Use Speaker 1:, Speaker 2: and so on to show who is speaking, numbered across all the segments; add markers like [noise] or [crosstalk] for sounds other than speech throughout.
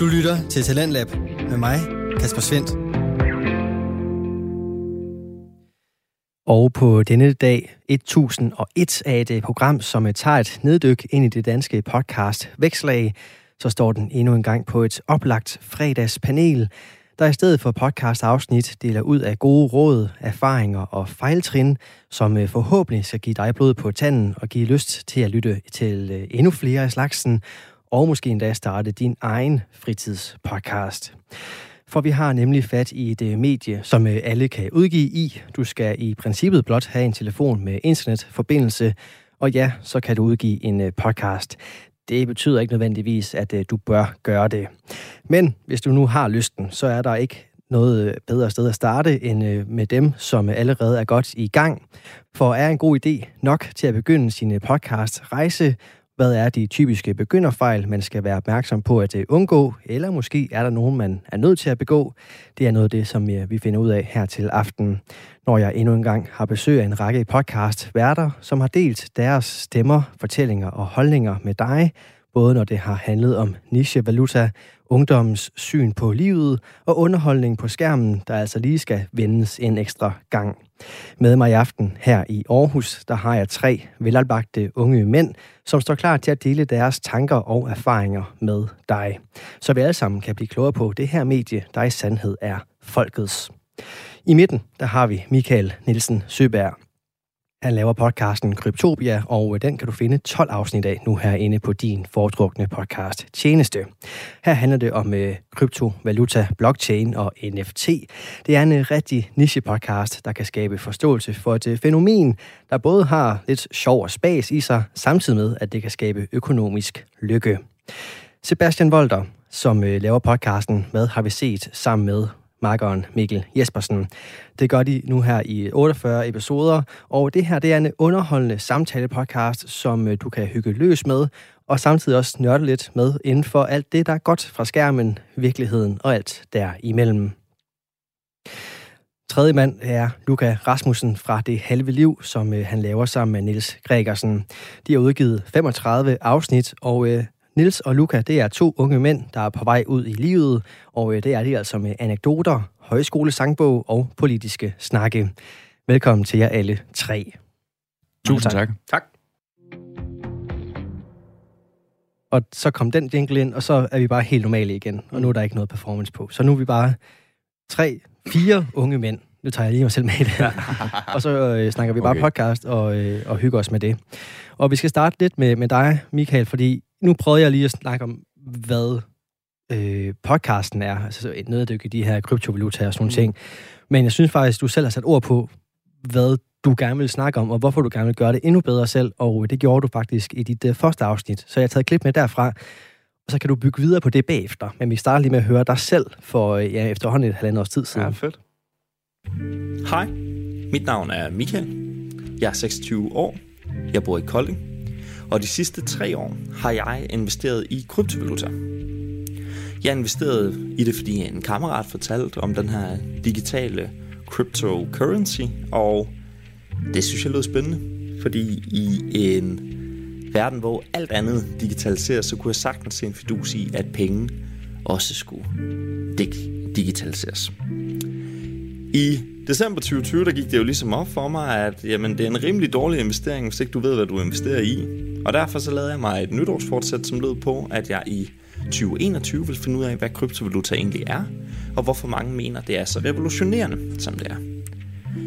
Speaker 1: Du lytter til Talentlab med mig, Kasper Svendt. Og på denne dag 1001 af et øh, program, som øh, tager et neddyk ind i det danske podcast Vækslag, så står den endnu en gang på et oplagt fredagspanel, der i stedet for podcast-afsnit deler ud af gode råd, erfaringer og fejltrin, som øh, forhåbentlig skal give dig blod på tanden og give lyst til at lytte til endnu flere af slagsen, og måske endda starte din egen fritidspodcast. For vi har nemlig fat i et øh, medie, som øh, alle kan udgive i. Du skal i princippet blot have en telefon med internetforbindelse, og ja, så kan du udgive en øh, podcast det betyder ikke nødvendigvis, at du bør gøre det. Men hvis du nu har lysten, så er der ikke noget bedre sted at starte end med dem, som allerede er godt i gang. For er en god idé nok til at begynde sin podcast rejse, hvad er de typiske begynderfejl, man skal være opmærksom på at øh, undgå, eller måske er der nogen, man er nødt til at begå. Det er noget af det, som øh, vi finder ud af her til aften, når jeg endnu en gang har besøg af en række podcast-værter, som har delt deres stemmer, fortællinger og holdninger med dig, både når det har handlet om nichevaluta, ungdommens syn på livet og underholdning på skærmen, der altså lige skal vendes en ekstra gang. Med mig i aften her i Aarhus, der har jeg tre velalbagte unge mænd, som står klar til at dele deres tanker og erfaringer med dig. Så vi alle sammen kan blive klogere på det her medie, der i sandhed er folkets. I midten, der har vi Michael Nielsen Søberg. Han laver podcasten Kryptopia, og øh, den kan du finde 12 afsnit af nu herinde på din foretrukne podcast Tjeneste. Her handler det om øh, kryptovaluta, blockchain og NFT. Det er en uh, rigtig niche-podcast, der kan skabe forståelse for et fænomen, der både har lidt sjov og spas i sig, samtidig med, at det kan skabe økonomisk lykke. Sebastian Volter, som laver podcasten Hvad har vi set sammen med makkeren Mikkel Jespersen. Det gør de nu her i 48 episoder, og det her det er en underholdende samtale-podcast, som øh, du kan hygge løs med, og samtidig også nørde lidt med inden for alt det, der er godt fra skærmen, virkeligheden og alt derimellem. Tredje mand er Luca Rasmussen fra Det Halve Liv, som øh, han laver sammen med Nils Gregersen. De har udgivet 35 afsnit, og øh, Nils og Luca, det er to unge mænd, der er på vej ud i livet, og øh, det er de altså med anekdoter, højskolesangbog og politiske snakke. Velkommen til jer alle tre.
Speaker 2: Tusind tak.
Speaker 3: Tak.
Speaker 1: Og så kom den jingle ind, og så er vi bare helt normale igen, og nu er der ikke noget performance på. Så nu er vi bare tre, fire unge mænd. Nu tager jeg lige mig selv med i det. [laughs] og så øh, snakker vi bare okay. podcast og, øh, og hygger os med det. Og vi skal starte lidt med, med dig, Michael, fordi nu prøvede jeg lige at snakke om, hvad øh, podcasten er. Altså et neddyk i de her kryptovalutaer og sådan mm. ting. Men jeg synes faktisk, du selv har sat ord på, hvad du gerne vil snakke om, og hvorfor du gerne vil gøre det endnu bedre selv. Og det gjorde du faktisk i dit uh, første afsnit. Så jeg har taget et klip med derfra, og så kan du bygge videre på det bagefter. Men vi starter lige med at høre dig selv for uh, ja, efterhånden et halvandet års tid siden.
Speaker 3: Ja, fedt. Hej, mit navn er Michael. Jeg er 26 år. Jeg bor i Kolding. Og de sidste tre år har jeg investeret i kryptovaluta. Jeg investerede i det, fordi en kammerat fortalte om den her digitale cryptocurrency, og det synes jeg lød spændende, fordi i en verden, hvor alt andet digitaliseres, så kunne jeg sagtens se en fidus i, at penge også skulle dig- digitaliseres. I december 2020, der gik det jo ligesom op for mig, at jamen, det er en rimelig dårlig investering, hvis ikke du ved, hvad du investerer i. Og derfor så lavede jeg mig et nytårsfortsæt, som lød på, at jeg i 2021 vil finde ud af, hvad kryptovaluta egentlig er, og hvorfor mange mener, det er så revolutionerende, som det er.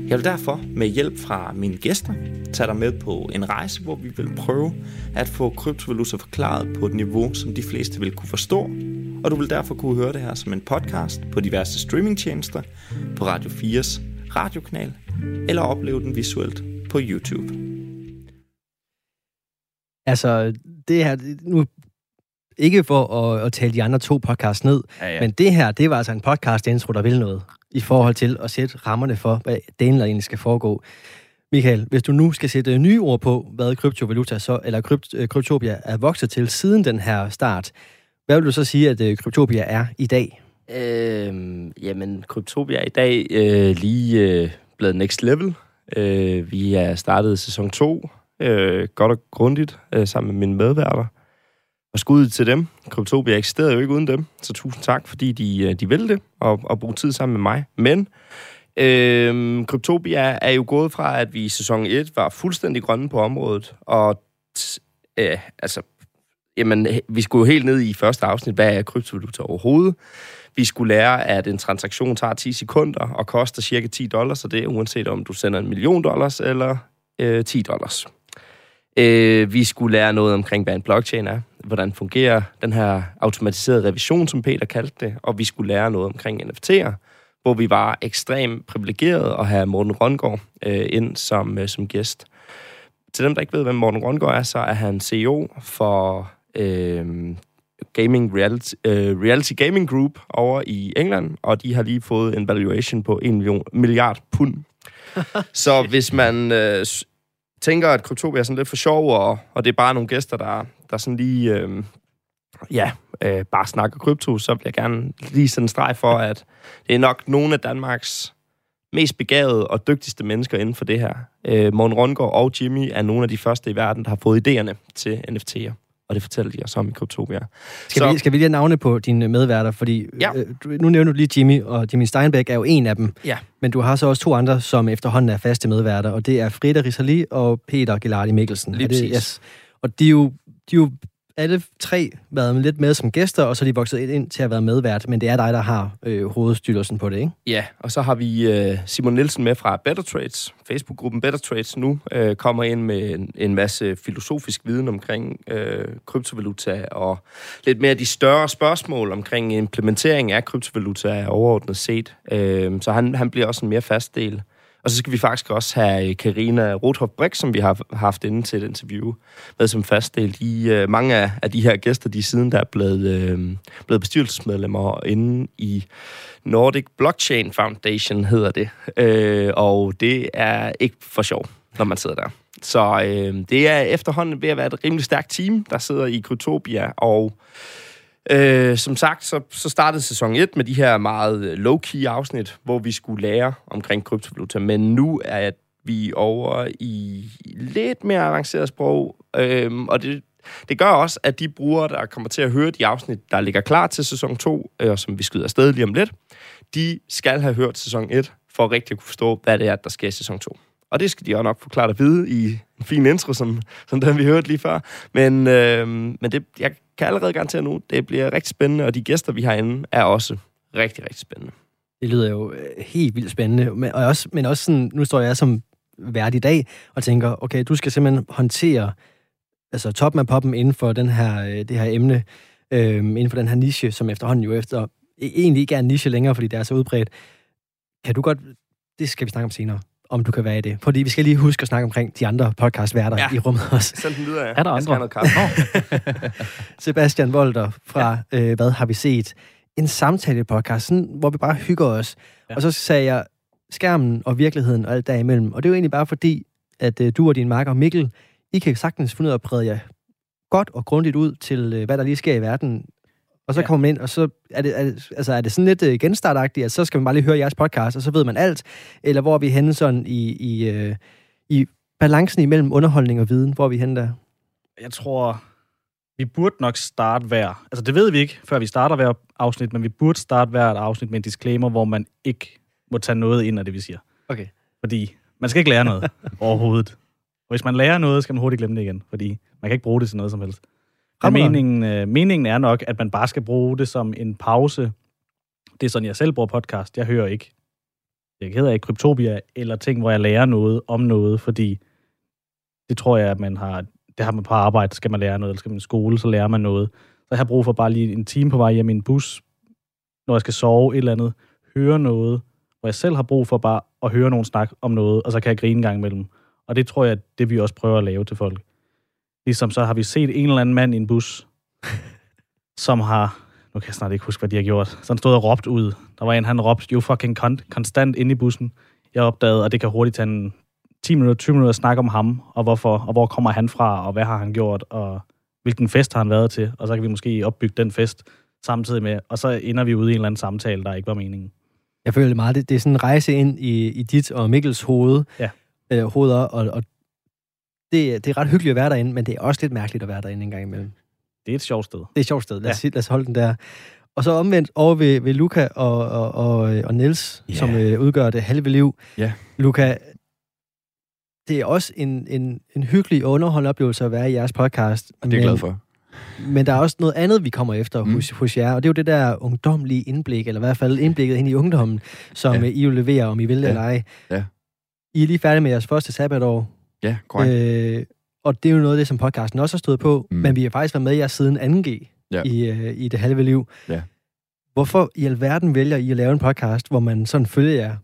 Speaker 3: Jeg vil derfor med hjælp fra mine gæster tage dig med på en rejse, hvor vi vil prøve at få kryptovaluta forklaret på et niveau, som de fleste vil kunne forstå, og du vil derfor kunne høre det her som en podcast på diverse streamingtjenester, på Radio 4's radiokanal, eller opleve den visuelt på YouTube.
Speaker 1: Altså, det her, nu ikke for at, at tale de andre to podcasts ned, ja, ja. men det her, det var altså en podcast intro, der vil noget i forhold til at sætte rammerne for, hvad delen der egentlig skal foregå. Michael, hvis du nu skal sætte nye ord på, hvad kryptovaluta så, eller krypt, øh, kryptopia er vokset til siden den her start, hvad vil du så sige, at øh, kryptopia er i dag?
Speaker 2: Øh, jamen, kryptopia er i dag øh, lige øh, blevet next level. Øh, vi er startet sæson 2, øh, godt og grundigt, øh, sammen med mine medværter. Og skud til dem. Kryptopia eksisterede jo ikke uden dem, så tusind tak, fordi de, øh, de ville det og, og bruge tid sammen med mig. Men øh, Kryptopia er jo gået fra, at vi i sæson 1 var fuldstændig grønne på området, og øh, altså, jamen, vi skulle jo helt ned i første afsnit, hvad er kryptovaluta overhovedet? Vi skulle lære, at en transaktion tager 10 sekunder og koster cirka 10 dollars, så det er uanset om du sender en million dollars eller øh, 10 dollars. Øh, vi skulle lære noget omkring, hvad en blockchain er, hvordan fungerer den her automatiserede revision, som Peter kaldte det, og vi skulle lære noget omkring NFT'er, hvor vi var ekstremt privilegerede at have Morten Røngård øh, ind som, øh, som gæst. Til dem, der ikke ved, hvem Morten Røngård er, så er han CEO for øh, Gaming Reality, øh, Reality Gaming Group over i England, og de har lige fået en valuation på 1 million, milliard pund. [laughs] så hvis man øh, tænker, at Kryptopia er sådan lidt for sjov, og, og det er bare nogle gæster, der, der sådan lige... Øh, ja, øh, bare snakker krypto, så vil jeg gerne lige sådan en streg for, at det er nok nogle af Danmarks mest begavede og dygtigste mennesker inden for det her. Øh, Morten Rundgaard og Jimmy er nogle af de første i verden, der har fået idéerne til NFT'er og det fortæller de os om i Kryptopia.
Speaker 1: Skal, så, vi, skal vi lige have navne på dine medværter? Fordi ja. øh, nu nævner du lige Jimmy, og Jimmy Steinbeck er jo en af dem.
Speaker 2: Ja.
Speaker 1: Men du har så også to andre, som efterhånden er faste medværter, og det er Frida Risali og Peter Gelardi Mikkelsen.
Speaker 2: Lige er
Speaker 1: det, yes. Og de er jo, de er jo alle tre været lidt med som gæster, og så er de vokset ind til at være medvært, men det er dig, der har øh, hovedstyrelsen på det, ikke?
Speaker 2: Ja, og så har vi øh, Simon Nielsen med fra Better Trades, Facebook-gruppen Better Trades nu, øh, kommer ind med en, en masse filosofisk viden omkring øh, kryptovaluta, og lidt mere de større spørgsmål omkring implementering af kryptovaluta overordnet set. Øh, så han, han bliver også en mere fast del og så skal vi faktisk også have øh, Karina Rothoff Brix, som vi har haft inde til et interview, med som fastdel. i øh, mange af, af de her gæster, de siden der er blevet, øh, blevet bestyrelsesmedlemmer inde i Nordic Blockchain Foundation, hedder det. Øh, og det er ikke for sjov, når man sidder der. Så øh, det er efterhånden ved at være et rimelig stærkt team, der sidder i Kryptopia, og Øh, som sagt, så, så startede sæson 1 med de her meget øh, low-key afsnit, hvor vi skulle lære omkring kryptovaluta, men nu er vi over i lidt mere avanceret sprog, øhm, og det, det gør også, at de brugere, der kommer til at høre de afsnit, der ligger klar til sæson 2, øh, som vi skyder afsted lige om lidt, de skal have hørt sæson 1, for at rigtig kunne forstå, hvad det er, der sker i sæson 2. Og det skal de også nok forklare at vide i en fin intro, som, som den vi hørte lige før. Men, øh, men det, jeg kan allerede garantere nu, det bliver rigtig spændende, og de gæster, vi har inde, er også rigtig, rigtig spændende.
Speaker 1: Det lyder jo øh, helt vildt spændende, men, og også, men også sådan, nu står jeg som vært i dag og tænker, okay, du skal simpelthen håndtere altså toppen af poppen inden for den her, øh, det her emne, øh, inden for den her niche, som efterhånden jo efter e-, egentlig ikke er en niche længere, fordi det er så udbredt. Kan du godt, det skal vi snakke om senere, om du kan være i det. Fordi vi skal lige huske at snakke omkring de andre podcastværter ja. i rummet også.
Speaker 2: Send den videre, ja.
Speaker 1: Er der andre?
Speaker 2: Jeg skal [laughs]
Speaker 1: Sebastian Volter fra ja. øh, Hvad har vi set? En samtale-podcast, sådan, hvor vi bare hygger os. Ja. Og så sagde jeg skærmen og virkeligheden og alt derimellem. Og det er jo egentlig bare fordi, at øh, du og din marker Mikkel, I kan sagtens finde ud af at brede jer godt og grundigt ud til, øh, hvad der lige sker i verden og så ja. kommer man ind, og så er det, er det, altså, er det sådan lidt uh, genstartagtigt, at så skal man bare lige høre jeres podcast, og så ved man alt, eller hvor er vi henne sådan i, i, uh, i balancen imellem underholdning og viden, hvor er vi henne der?
Speaker 4: Jeg tror, vi burde nok starte hver, altså det ved vi ikke, før vi starter hver afsnit, men vi burde starte hvert afsnit med en disclaimer, hvor man ikke må tage noget ind af det, vi siger.
Speaker 1: Okay.
Speaker 4: Fordi man skal ikke lære noget [laughs] overhovedet. Og hvis man lærer noget, skal man hurtigt glemme det igen, fordi man kan ikke bruge det til noget som helst. Men meningen, øh, meningen er nok, at man bare skal bruge det som en pause. Det er sådan, jeg selv bruger podcast. Jeg hører ikke, jeg hedder ikke Kryptopia, eller ting, hvor jeg lærer noget om noget, fordi det tror jeg, at man har, det har man på arbejde, skal man lære noget, eller skal man i skole, så lærer man noget. Så jeg har brug for bare lige en time på vej hjem i en bus, når jeg skal sove et eller andet, høre noget, hvor jeg selv har brug for bare at høre nogen snak om noget, og så kan jeg grine en gang imellem. Og det tror jeg, det vi også prøver at lave til folk. Ligesom så har vi set en eller anden mand i en bus, [laughs] som har, nu kan jeg snart ikke huske, hvad de har gjort, så han stod og råbt ud. Der var en, han råbte, you fucking cunt, konstant inde i bussen. Jeg opdagede, at det kan hurtigt tage en 10 minutter, 20 minutter at snakke om ham, og hvorfor, og hvor kommer han fra, og hvad har han gjort, og hvilken fest har han været til, og så kan vi måske opbygge den fest samtidig med, og så ender vi ude i en eller anden samtale, der ikke var meningen.
Speaker 1: Jeg føler meget, det, det er sådan en rejse ind i, i dit og Mikkels hoved,
Speaker 4: ja.
Speaker 1: øh, hoveder, og, og det, det er ret hyggeligt at være derinde, men det er også lidt mærkeligt at være derinde en gang imellem.
Speaker 4: Det er et sjovt sted.
Speaker 1: Det er et sjovt sted. Lad os, ja. lad os holde den der. Og så omvendt over ved, ved Luca og, og, og, og Niels, yeah. som øh, udgør det halve liv.
Speaker 5: Ja.
Speaker 1: Luca, det er også en, en, en hyggelig og underholdende oplevelse at være i jeres podcast.
Speaker 5: Og det er jeg glad for.
Speaker 1: Men der er også noget andet, vi kommer efter mm. hos, hos jer, og det er jo det der ungdomlige indblik, eller i hvert fald indblikket ind i ungdommen, som ja. I jo leverer, om I vil det ja. eller ej.
Speaker 5: Ja.
Speaker 1: I er lige færdige med jeres første sabbatår.
Speaker 5: Ja, korrekt.
Speaker 1: Øh, og det er jo noget af det, som podcasten også har stået på, mm. men vi har faktisk været med jer siden 2G ja. i, øh, i det halve liv.
Speaker 5: Ja.
Speaker 1: Hvorfor i alverden vælger I at lave en podcast, hvor man sådan følger jer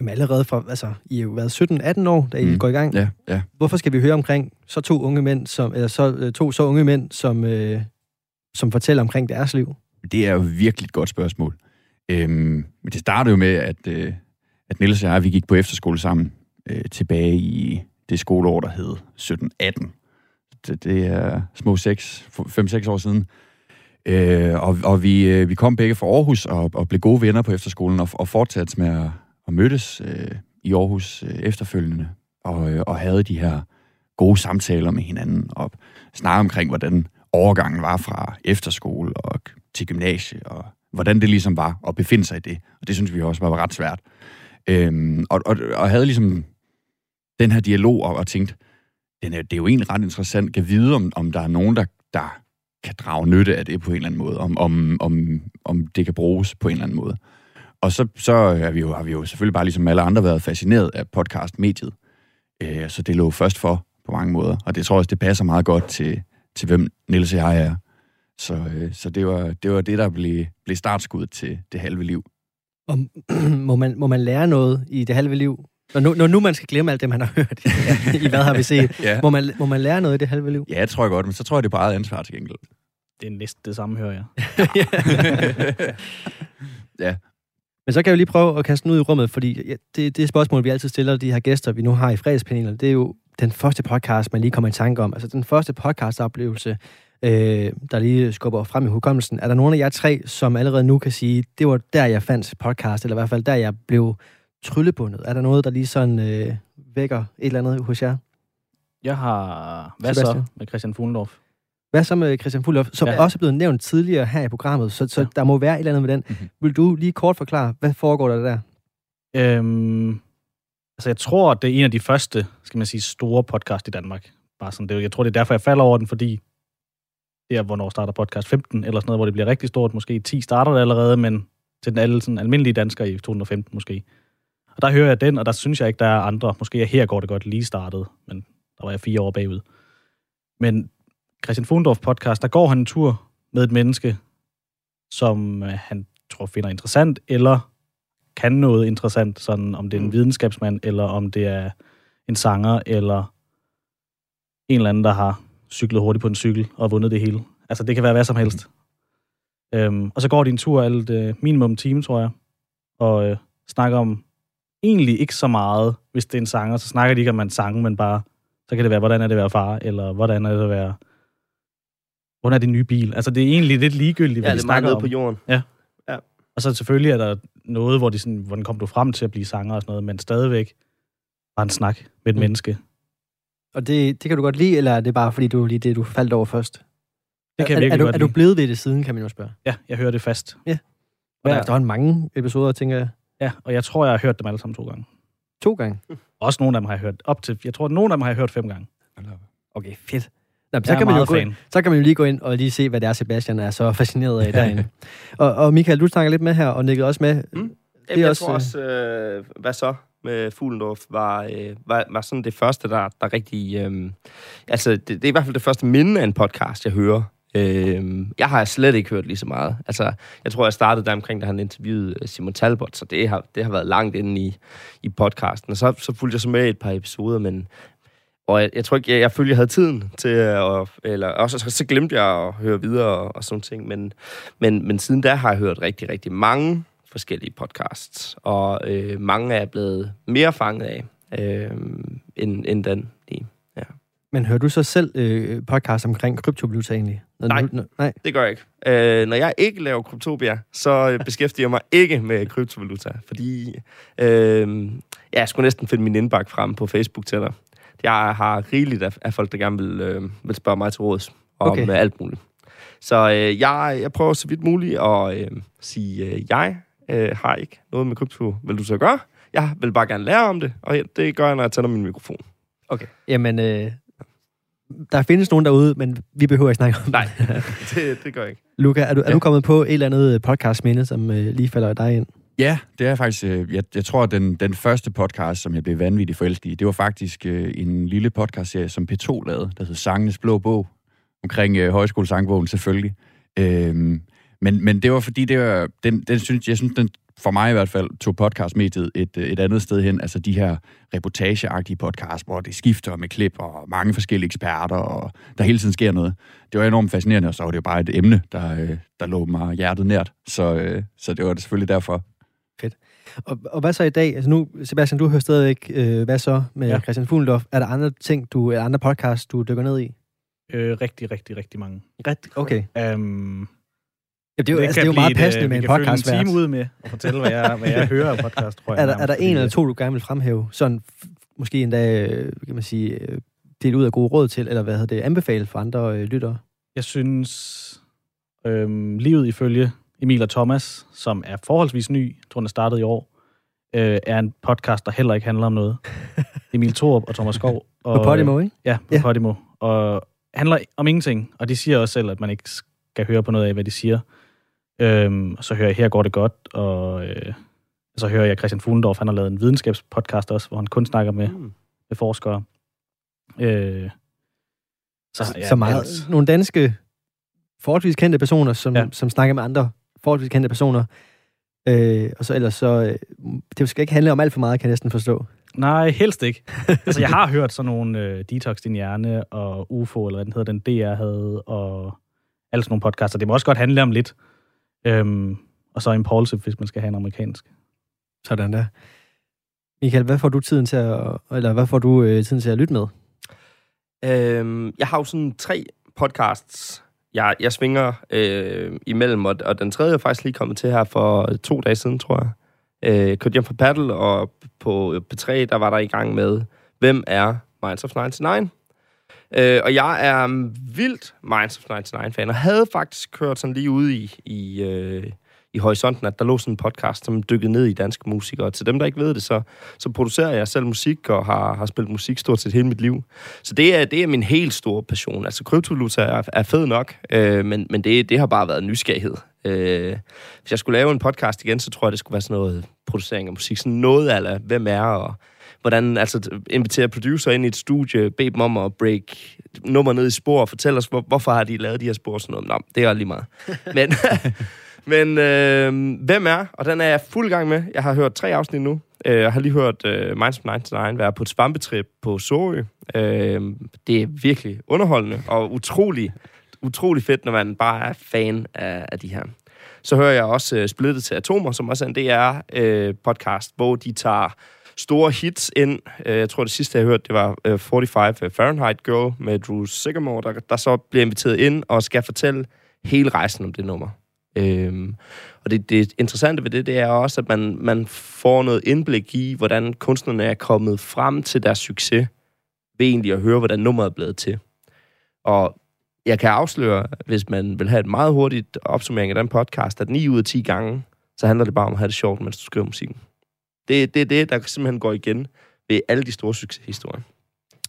Speaker 1: Jamen allerede fra, altså, I har jo været 17-18 år, da I mm. går i gang.
Speaker 5: Ja, ja.
Speaker 1: Hvorfor skal vi høre omkring så to unge mænd, som, eller så, øh, to så unge mænd, som, øh, som fortæller omkring deres liv?
Speaker 5: Det er jo virkelig et godt spørgsmål. Øhm, men det startede jo med, at, øh, at Niels og jeg, vi gik på efterskole sammen øh, tilbage i det skoleår, der hed 1718. Det, det er små 5-6 år siden. Øh, og og vi, øh, vi kom begge fra Aarhus og, og blev gode venner på efterskolen og, og fortsatte med at, at mødes øh, i Aarhus øh, efterfølgende og, øh, og havde de her gode samtaler med hinanden og snakke omkring, hvordan overgangen var fra efterskole og til gymnasie, og hvordan det ligesom var at befinde sig i det. Og det synes vi også var ret svært. Øhm, og, og, og havde ligesom den her dialog og, og tænkte, den er, det er jo egentlig ret interessant at vide, om, om der er nogen, der, der kan drage nytte af det på en eller anden måde, om, om, om, om det kan bruges på en eller anden måde. Og så, så er vi jo, har vi jo selvfølgelig bare ligesom alle andre været fascineret af podcast-mediet. Øh, så det lå først for på mange måder, og det tror jeg også, det passer meget godt til, til hvem Niels og jeg er. Så, øh, så det, var, det var det, der blev, blev startskuddet til det halve liv.
Speaker 1: Og [clears throat] må man, må man lære noget i det halve liv? Når nu, når nu man skal glemme alt det, man har hørt i Hvad har vi set, [laughs] ja. må, man, må man lære noget i det halve liv?
Speaker 5: Ja, det tror jeg godt, men så tror jeg, det er bare ansvar til gengæld.
Speaker 4: Det er næsten det samme, hører jeg. [laughs]
Speaker 5: ja.
Speaker 1: Men så kan jeg jo lige prøve at kaste den ud i rummet, fordi det, det spørgsmål, vi altid stiller de her gæster, vi nu har i fredagspanelet, det er jo den første podcast, man lige kommer i tanke om. Altså den første podcastoplevelse, øh, der lige skubber frem i hukommelsen. Er der nogen af jer tre, som allerede nu kan sige, det var der, jeg fandt podcast, eller i hvert fald der, jeg blev tryllebundet? Er der noget, der lige sådan øh, vækker et eller andet hos jer?
Speaker 4: Jeg har... Hvad Sebastian? så med Christian Fuglendorf?
Speaker 1: Hvad så med Christian Fuglendorf, som ja. også er blevet nævnt tidligere her i programmet, så, så ja. der må være et eller andet med den. Mm-hmm. Vil du lige kort forklare, hvad foregår der der?
Speaker 4: Øhm, altså, jeg tror, det er en af de første, skal man sige, store podcast i Danmark. Bare sådan, det, jeg tror, det er derfor, jeg falder over den, fordi det er, hvornår starter podcast 15, eller sådan noget, hvor det bliver rigtig stort. Måske 10 starter det allerede, men til den alle sådan, almindelige danskere i 2015 måske. Og der hører jeg den, og der synes jeg ikke, der er andre. Måske her går det godt lige startet, men der var jeg fire år bagud. Men Christian Fundorf podcast, der går han en tur med et menneske, som øh, han tror finder interessant, eller kan noget interessant, sådan om det er en mm. videnskabsmand, eller om det er en sanger, eller en eller anden, der har cyklet hurtigt på en cykel og vundet det hele. Altså, det kan være hvad som helst. Mm. Øhm, og så går de en tur alt øh, minimum en time, tror jeg, og øh, snakker om egentlig ikke så meget, hvis det er en sanger, så snakker de ikke om en sang, men bare, så kan det være, hvordan er det at være far, eller hvordan er det at være, hvordan er det nye bil? Altså, det er egentlig lidt ligegyldigt,
Speaker 2: hvad
Speaker 4: ja,
Speaker 2: de snakker om. på jorden.
Speaker 4: Ja. ja. Og så selvfølgelig er der noget, hvor de sådan, hvordan kom du frem til at blive sanger og sådan noget, men stadigvæk bare en snak med et mm. menneske.
Speaker 1: Og det, det kan du godt lide, eller er det bare fordi, du lige det, du faldt over først?
Speaker 4: Det kan
Speaker 1: er,
Speaker 4: jeg virkelig
Speaker 1: er, du,
Speaker 4: godt
Speaker 1: er du blevet ved det siden, kan man jo spørge?
Speaker 4: Ja, jeg hører det fast.
Speaker 1: Ja. Og der er mange episoder, tænker jeg.
Speaker 4: Ja, og jeg tror, jeg har hørt dem alle sammen to gange.
Speaker 1: To gange? [laughs]
Speaker 4: Også nogle af dem har jeg hørt op til, jeg tror, at nogle af dem har jeg hørt fem gange.
Speaker 1: Okay, fedt. Nå, så, kan man jo gå ind, så kan man jo lige gå ind og lige se, hvad det er, Sebastian er så fascineret af [laughs] derinde. og, og Michael, du snakker lidt med her, og nikkede også med.
Speaker 2: Mm. Det jeg også, tror også, øh, hvad så med Fuglendorf var, øh, var, var sådan det første, der, der rigtig... Øh, altså, det, det er i hvert fald det første minde af en podcast, jeg hører. Øh, jeg har slet ikke hørt lige så meget. Altså, jeg tror, jeg startede der omkring, da han interviewede øh, Simon Talbot, så det har, det har været langt inde i, i podcasten. Og så, så fulgte jeg så med i et par episoder, men, og jeg, jeg tror ikke, jeg, jeg følte, jeg havde tiden til at... Eller også så, så glemte jeg at høre videre og, og sådan ting. Men, men, men siden da har jeg hørt rigtig, rigtig mange forskellige podcasts. Og øh, mange er blevet mere fanget af, øh, end, end den lige. Ja.
Speaker 1: Men hører du så selv øh, podcast omkring kryptovaluta egentlig?
Speaker 2: Når nej, du, nej, det gør jeg ikke. Øh, når jeg ikke laver kryptopia, så øh, beskæftiger jeg mig ikke med kryptovaluta. Fordi øh, jeg skulle næsten finde min indbakke frem på Facebook til dig jeg har rigeligt af, af folk, der gerne vil, øh, vil spørge mig til råds om okay. alt muligt. Så øh, jeg, jeg prøver så vidt muligt at øh, sige, øh, jeg øh, har ikke noget med kryptovaluta at gøre. Jeg vil bare gerne lære om det, og det gør jeg, når jeg tænder min mikrofon.
Speaker 1: Okay. Jamen, øh, der findes nogen derude, men vi behøver ikke snakke om
Speaker 2: Nej, [laughs] det, det gør jeg ikke.
Speaker 1: Luca, er du, er
Speaker 5: Ja.
Speaker 1: du kommet på et eller andet podcastminde, som øh, lige falder dig ind?
Speaker 5: Ja, det er faktisk... øh, Jeg, jeg tror, at den, den første podcast, som jeg blev vanvittigt forelsket i, det var faktisk øh, en lille podcastserie, som P2 lavede, der hed Sangenes Blå Bog, omkring øh, højskolesangbogen selvfølgelig. Øhm, men, men det var fordi, det var, den, den synes, jeg synes, den for mig i hvert fald tog podcastmediet et, øh, et andet sted hen. Altså de her reportageagtige podcasts, hvor det skifter med klip og mange forskellige eksperter, og der hele tiden sker noget. Det var enormt fascinerende, og så var det jo bare et emne, der, øh, der lå mig hjertet nært. Så, øh, så det var det selvfølgelig derfor.
Speaker 1: Og, og hvad så i dag? Altså nu, Sebastian, du hører stadigvæk, øh, hvad så med ja. Christian Fuglendorf? Er der andre ting, du, er andre podcasts, du dykker ned i?
Speaker 4: Øh, rigtig, rigtig, rigtig mange.
Speaker 1: Ret, okay.
Speaker 4: Um,
Speaker 1: Ja, det er jo, altså, det er jo meget passende med en podcast
Speaker 4: fylde en time ud med at fortælle, hvad jeg, hvad jeg [laughs] hører af podcast, tror jeg.
Speaker 1: Er der, er der en eller to, du gerne vil fremhæve? Sådan måske endda, øh, kan man sige, øh, dele ud af gode råd til, eller hvad hedder det, anbefale for andre øh, lyttere?
Speaker 4: Jeg synes, øhm, livet ifølge Emil og Thomas, som er forholdsvis ny, jeg tror, den er startet i år, øh, er en podcast, der heller ikke handler om noget. [laughs] Emil Thorup og Thomas Skov. Og,
Speaker 1: På Podimo, ikke?
Speaker 4: Ja, på
Speaker 1: ja.
Speaker 4: Podimo. Og handler om ingenting, og de siger også selv, at man ikke skal høre på noget af, hvad de siger. Øhm, og så hører jeg, her går det godt, og øh, så hører jeg Christian Fuglendorf, han har lavet en videnskabspodcast også, hvor han kun snakker med,
Speaker 2: Mm.
Speaker 4: med forskere. Øh,
Speaker 1: Så, ja, så meget.
Speaker 4: alt.
Speaker 1: Nogle danske, forholdsvis kendte personer, som. Ja. som snakker med andre forholdsvis kendte personer. Øh, og så ellers så, øh, det skal ikke handle om alt for meget, kan jeg næsten forstå.
Speaker 4: Nej, helst ikke. altså, jeg har hørt sådan nogle øh, Detox Din Hjerne og UFO, eller hvad den hedder, den DR havde, og alle sådan nogle podcaster. Det må også godt handle om lidt. Øhm, og så Impulsive, hvis man skal have en amerikansk.
Speaker 1: Sådan der. Michael, hvad får du tiden til at, eller hvad får du øh, tiden til at lytte med?
Speaker 2: Øhm, jeg har jo sådan tre podcasts, jeg, jeg svinger øh, imellem, og, og den tredje er faktisk lige kommet til her for to dage siden, tror jeg. Øh, kørte hjem fra Paddle, og på P3, der var der i gang med, hvem er Minds of 99? Øh, og jeg er vildt Minds of 99-fan, og havde faktisk kørt sådan lige ude i, i, øh, i horisonten, at der lå sådan en podcast, som dykkede ned i danske musikere. Og til dem, der ikke ved det, så, så producerer jeg selv musik, og har, har spillet musik stort set hele mit liv. Så det er, det er min helt store passion. Altså, kryptovaluta er, er fed nok, øh, men, men det, det har bare været nysgerrighed. Øh, hvis jeg skulle lave en podcast igen, så tror jeg, det skulle være sådan noget producering af musik. Sådan noget af, hvem er, og hvordan, altså invitere producer ind i et studie, bede dem om at break nummer ned i spor, og fortælle os, hvor, hvorfor har de lavet de her spor og sådan noget. Nå, det er lige meget. [laughs] Men, [laughs] men øh, hvem er, og den er jeg fuld gang med. Jeg har hørt tre afsnit nu. Øh, Jeg har lige hørt øh, Minds of 99 være på et svampetrip på Sorø. Øh, det er virkelig underholdende og utrolig, utrolig fedt, når man bare er fan af, af de her. Så hører jeg også øh, Splittet til Atomer, som også er en DR-podcast, hvor de tager store hits ind. Øh, jeg tror, det sidste, jeg hørte, det var øh, 45 øh, Fahrenheit Girl med Drew Sigamore, der, der så bliver inviteret ind og skal fortælle hele rejsen om det nummer. Øhm, og det, det interessante ved det, det er også, at man, man får noget indblik i, hvordan kunstnerne er kommet frem til deres succes, ved egentlig at høre, hvordan nummeret er blevet til. Og jeg kan afsløre, hvis man vil have et meget hurtigt opsummering af den podcast, at 9 ud af 10 gange, så handler det bare om at have det sjovt, mens du skriver musikken. Det er det, det, der simpelthen går igen ved alle de store succeshistorier.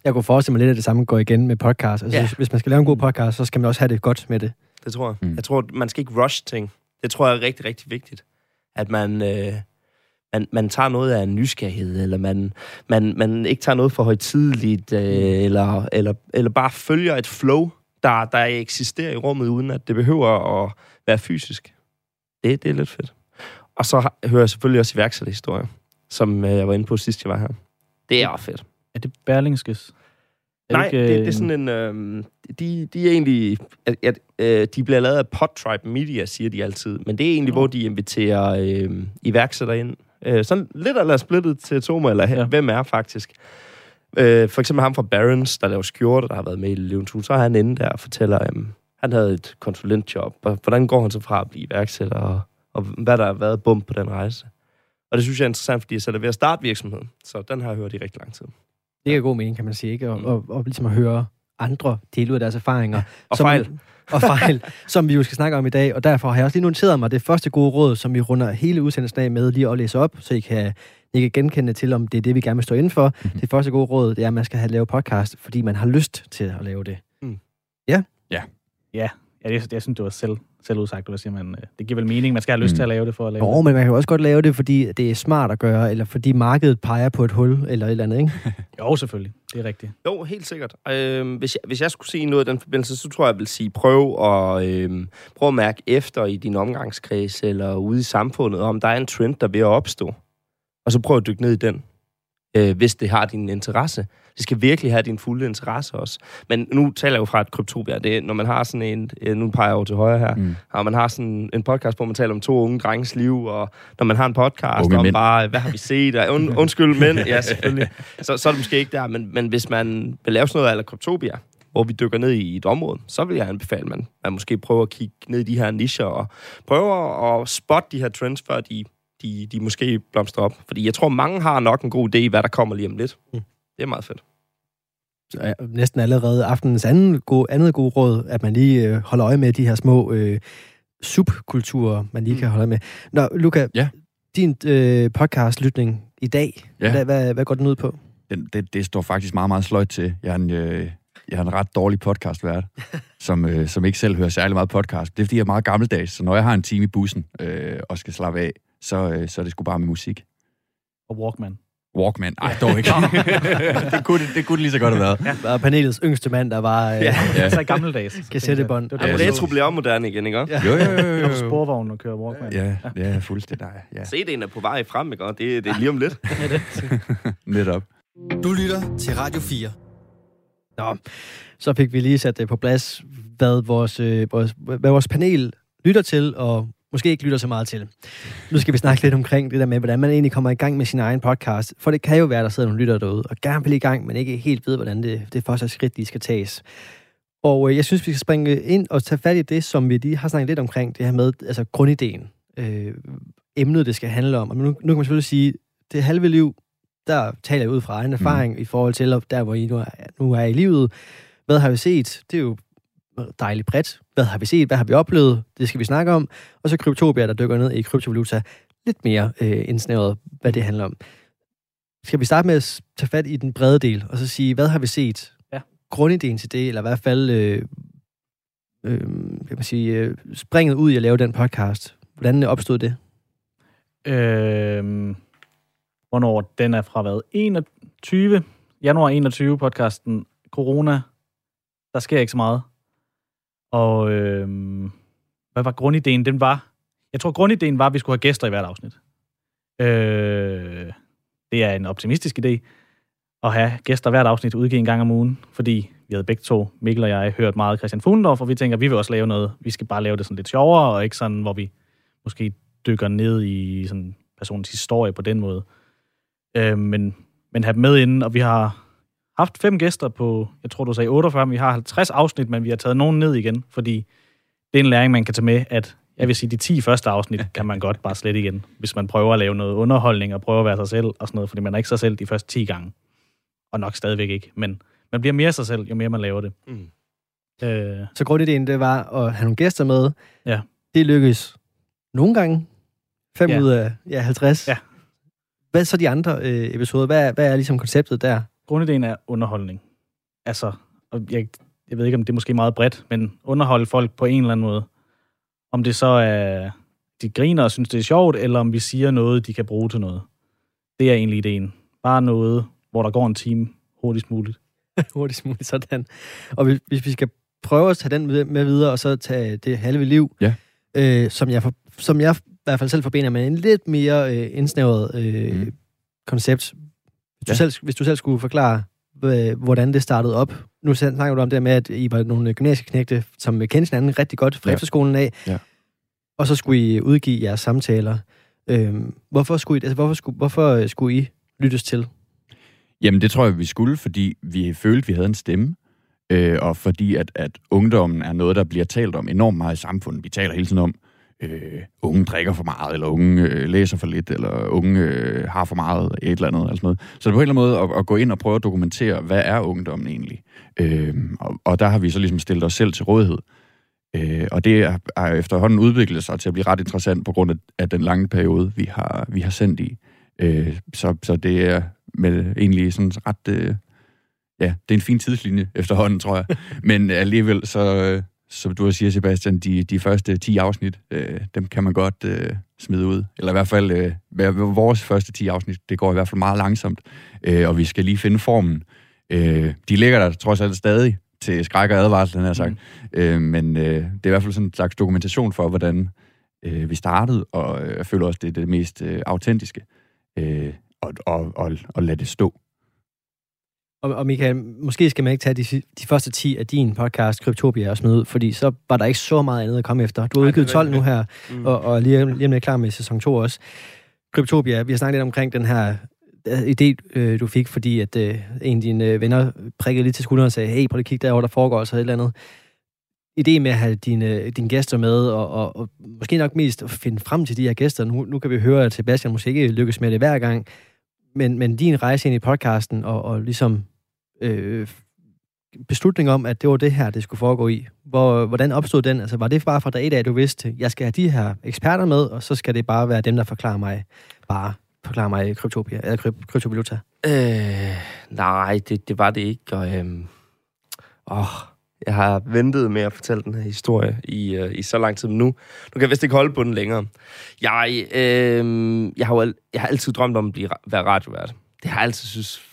Speaker 1: Jeg kunne forestille mig lidt, at det samme går igen med podcast. Altså,
Speaker 2: Ja.
Speaker 1: Hvis man skal lave en god podcast, så skal man også have det godt med det.
Speaker 2: Det tror jeg.
Speaker 5: Mm.
Speaker 2: Mm. Jeg tror, man skal ikke rush ting. Det tror jeg er rigtig, rigtig vigtigt. At man, øh, man, man tager noget af en nysgerrighed, eller man, man, man ikke tager noget for højtidligt, øh, eller, eller, eller bare følger et flow, der, der eksisterer i rummet, uden at det behøver at være fysisk. Det, det er lidt fedt. Og så hører jeg selvfølgelig også iværksætterhistorier, som øh, jeg var inde på sidst, jeg var her. Det er fedt.
Speaker 4: Er det Berlingskes? Er
Speaker 2: Nej,
Speaker 4: ikke,
Speaker 2: det, det er
Speaker 4: øh,
Speaker 2: sådan en... Øh, de, de er egentlig... At, at, øh, de bliver lavet af Podtribe Media, siger de altid. Men det er egentlig,
Speaker 4: Nå.
Speaker 2: hvor de inviterer øh, iværksættere ind. Øh, sådan lidt eller splittet til Atomer, eller ja. Hvem er faktisk. Øh, for eksempel ham fra Barons, der laver skjorter, der har været med i Løvens Hus. Så er han inde der og fortæller, at han havde et konsulentjob. Og hvordan går han så fra at blive iværksætter, og, og hvad der har været bum på den rejse. Og det synes jeg er interessant, fordi jeg selv er ved at starte virksomheden. Så den har jeg hørt i rigtig lang tid.
Speaker 1: Det er god mening, kan man sige, ikke? Og,
Speaker 2: Mm.
Speaker 1: og, og ligesom at høre andre dele ud af deres erfaringer.
Speaker 2: Og
Speaker 1: Som-
Speaker 2: fejl. [laughs]
Speaker 1: og fejl, som vi jo skal snakke om i dag. Og derfor har jeg også lige noteret mig det første gode råd, som vi runder hele udsendelsen af med lige at læse op, så I kan, I kan genkende til, om det er det, vi gerne vil stå inden for. Mm-hmm. Det første gode råd, det er, at man skal have lavet podcast, fordi man har lyst til at lave det.
Speaker 2: Mm.
Speaker 1: Ja?
Speaker 4: Ja. Ja, jeg, jeg synes, det var selv, selvudsagt, hvad siger man? øh, Det giver vel mening, man skal have lyst
Speaker 5: Mm.
Speaker 4: til at lave det for at lave
Speaker 1: Jo,
Speaker 4: det.
Speaker 1: men man kan jo også godt lave det, fordi det er smart at gøre, eller fordi markedet peger på et hul, eller et eller andet, ikke? [laughs]
Speaker 4: Jo, selvfølgelig. Det er rigtigt.
Speaker 2: Jo, helt sikkert. Øhm, hvis, jeg, hvis jeg skulle sige noget i den forbindelse, så tror jeg, jeg vil sige, prøv at, øhm, prøv at mærke efter i din omgangskreds eller ude i samfundet, om der er en trend, der er ved at opstå. Og så prøv at dykke ned i den, øh, hvis det har din interesse. Det skal virkelig have din fulde interesse også. Men nu taler jeg jo fra et kryptopia. Det er, når man har sådan en, øh, nu peger jeg over til højre her,
Speaker 5: Mm.
Speaker 2: og man har sådan en podcast, hvor man taler om to unge drenges liv, og når man har en podcast
Speaker 5: Unge
Speaker 2: om
Speaker 5: mænd.
Speaker 2: bare, hvad har vi set, og und, undskyld mænd, ja [laughs] selvfølgelig, så, så er det måske ikke der, men, men hvis man vil lave sådan noget eller kryptopia, hvor vi dykker ned i et område, så vil jeg anbefale, at man, man måske prøver at kigge ned i de her nischer, og prøver at spotte de her trends, før de, de, de måske blomstrer op. Fordi jeg tror, mange har nok en god idé i, hvad der kommer lige om lidt.
Speaker 1: Mm.
Speaker 2: Det er meget fedt.
Speaker 1: Så er næsten allerede aftenens anden gode, andet gode råd, at man lige øh, holder øje med de her små øh, subkulturer, man lige
Speaker 2: Mm.
Speaker 1: kan holde øje med. Nå, Luca,
Speaker 5: Ja.
Speaker 1: din øh, podcast-lytning i dag,
Speaker 5: Ja.
Speaker 1: hvad, hvad, hvad går den ud på?
Speaker 5: Den, det, det står faktisk meget, meget sløjt til. Jeg er en, øh, jeg er en ret dårlig podcastvært, [laughs] som, øh, som ikke selv hører særlig meget podcast. Det er, fordi jeg er meget gammeldags, så når jeg har en time i bussen øh, og skal slappe af, så, øh, så er det sgu bare med musik.
Speaker 4: Og Walkman.
Speaker 5: Walkman. Ej, dog ikke. [laughs] det, kunne, det, det kunne det lige så godt have været.
Speaker 1: Der er panelets yngste mand, der var... Øh,
Speaker 2: Ja.
Speaker 5: Ja.
Speaker 4: Så i gammeldags.
Speaker 1: Kassettebånd.
Speaker 4: Det
Speaker 5: Ja,
Speaker 4: det,
Speaker 5: så-
Speaker 2: Retro bliver også moderne igen, ikke?
Speaker 1: Ja.
Speaker 5: Jo, jo, jo, jo.
Speaker 4: Sporvognen og kører Walkman.
Speaker 5: Ja, det er fuldstændig. Ja.
Speaker 2: CD'en er på vej frem, ikke? Og det, det er lige om lidt. [laughs]
Speaker 5: Netop.
Speaker 6: Du lytter til Radio 4.
Speaker 1: Nå, så fik vi lige sat det på plads, hvad vores, øh, vores, hvad vores panel lytter til, og måske ikke lytter så meget til. Nu skal vi snakke lidt omkring det der med, hvordan man egentlig kommer i gang med sin egen podcast. For det kan jo være, der sidder nogle lytter derude, og gerne vil i gang, men ikke helt ved, hvordan det, det første skridt, de skal tages. Og øh, jeg synes, vi skal springe ind og tage fat i det, som vi lige har snakket lidt omkring, det her med altså grundideen. Øh, emnet, det skal handle om. Og nu, nu kan man selvfølgelig sige, det halve liv, der taler jeg ud fra egen erfaring mm. i forhold til, der hvor I nu er, nu er i livet. Hvad har vi set? Det er jo dejligt bredt. Hvad har vi set? Hvad har vi oplevet? Det skal vi snakke om. Og så Kryptopia, der dykker ned i kryptovaluta. Lidt mere øh, indsnævret, hvad det handler om. Skal vi starte med at tage fat i den brede del, og så sige, hvad har vi set?
Speaker 4: Ja.
Speaker 1: Grundideen til det, eller i hvert fald øh, øh, kan man sige, øh, springet ud i at lave den podcast. Hvordan opstod det?
Speaker 4: Øhm, hvornår den er fra hvad? 21. Januar 21 podcasten. Corona. Der sker ikke så meget. Og øh, hvad var grundideen? Den var... Jeg tror, grundideen var, at vi skulle have gæster i hvert afsnit. Øh, det er en optimistisk idé at have gæster hvert afsnit udgivet en gang om ugen, fordi vi havde begge to, Mikkel og jeg, hørt meget Christian Fuglendorf, og vi tænker, vi vil også lave noget. Vi skal bare lave det sådan lidt sjovere, og ikke sådan, hvor vi måske dykker ned i sådan personens historie på den måde. Øh, men, men have dem med inden, og vi har haft fem gæster på, jeg tror du sagde 48, men vi har 50 afsnit, men vi har taget nogen ned igen, fordi det er en læring, man kan tage med, at jeg vil sige, de 10 første afsnit [laughs] kan man godt bare slet igen, hvis man prøver at lave noget underholdning og prøver at være sig selv og sådan noget, fordi man er ikke sig selv de første 10 gange. Og nok stadigvæk ikke, men man bliver mere sig selv, jo mere man laver det.
Speaker 2: Mm.
Speaker 4: Øh,
Speaker 1: Så grundideen, det var at have nogle gæster med.
Speaker 4: Ja.
Speaker 1: Det lykkedes nogle gange. 5
Speaker 4: Ja.
Speaker 1: ud af ja, 50.
Speaker 4: Ja.
Speaker 1: Hvad så de andre øh, episoder? Hvad, hvad er ligesom konceptet der?
Speaker 4: Grundideen er underholdning. Altså, og jeg, jeg ved ikke, om det er måske meget bredt, men underholde folk på en eller anden måde. Om det så er, de griner og synes, det er sjovt, eller om vi siger noget, de kan bruge til noget. Det er egentlig ideen. Bare noget, hvor der går en time hurtigst muligt. [laughs]
Speaker 1: Hurtigst muligt sådan. Og hvis, hvis vi skal prøve at tage den med, med videre, og så tage det halve liv,
Speaker 5: Ja.
Speaker 1: øh, som, jeg for, som jeg i hvert fald selv forbinder med en lidt mere øh, indsnævret øh,
Speaker 5: mm.
Speaker 1: koncept. Hvis,
Speaker 5: Ja.
Speaker 1: du selv, hvis du selv skulle forklare, hvordan det startede op. Nu snakker du om det med, at I var nogle gymnasieknægte, som kendte hinanden rigtig godt fra
Speaker 5: Ja.
Speaker 1: efterskolen af.
Speaker 5: Ja.
Speaker 1: Og så skulle I udgive jeres samtaler. Øh, hvorfor, skulle I, altså, hvorfor, skulle, hvorfor øh, skulle I lyttes til?
Speaker 5: Jamen, det tror jeg, vi skulle, fordi vi følte, vi havde en stemme. Øh, og fordi, at, at ungdommen er noget, der bliver talt om enormt meget i samfundet. Vi taler hele tiden om, øh, unge drikker for meget, eller unge øh, læser for lidt, eller unge øh, har for meget et eller andet. Altså noget. Så det er på en eller anden måde at, at gå ind og prøve at dokumentere, hvad er ungdommen egentlig? Øh, og, og der har vi så ligesom stillet os selv til rådighed. Øh, og det er efterhånden udviklet sig til at blive ret interessant på grund af, af den lange periode, vi har, vi har sendt i. Øh, så, så det er med egentlig sådan ret... Øh, ja, det er en fin tidslinje efterhånden, tror jeg. [laughs] Men alligevel, så, øh, som du siger, Sebastian, de, de første 10 afsnit, øh, dem kan man godt øh, smide ud. Eller i hvert fald, øh, vores første 10 afsnit, det går i hvert fald meget langsomt. Øh, og vi skal lige finde formen. Øh, de ligger der trods alt stadig til skræk og advarsel, den her sagt. Mm. Øh, men øh, det er i hvert fald sådan en slags dokumentation for, hvordan øh, vi startede, og øh, jeg føler også, det er det mest øh, autentiske. Øh, og, og, og, og lade det stå.
Speaker 1: Og, og Michael, måske skal man ikke tage de, de første 10 af din podcast, Kryptopia, og smide ud, fordi så var der ikke så meget andet at komme efter. Du har udgivet 12 nu her, mm. og, og lige, lige med klar med sæson 2 også. Kryptopia, vi har snakket lidt omkring den her øh, idé, øh, du fik, fordi at øh, en af dine øh, venner prikkede lidt til skulderen og sagde, hey, prøv at kigge derovre, der foregår altså et eller andet. Idé med at have dine, dine gæster med, og, og, og måske nok mest at finde frem til de her gæster. Nu, nu kan vi høre, at Sebastian måske ikke lykkes med det hver gang, men, men din rejse ind i podcasten, og, og ligesom øh, beslutning om, at det var det her, det skulle foregå i. Hvor, hvordan opstod den? Altså, var det bare fra dag et af, du vidste, jeg skal have de her eksperter med, og så skal det bare være dem, der forklarer mig bare forklare mig kryptopia, eller kryp, kryptovaluta?
Speaker 2: Øh, nej, det, det var det ikke. Og, øhm, åh, jeg har ventet med at fortælle den her historie i, øh, i så lang tid nu. Nu kan jeg vist ikke holde på den længere. Jeg, øh, jeg, har, jo, jeg har altid drømt om at blive, være radiovært. Det har jeg altid synes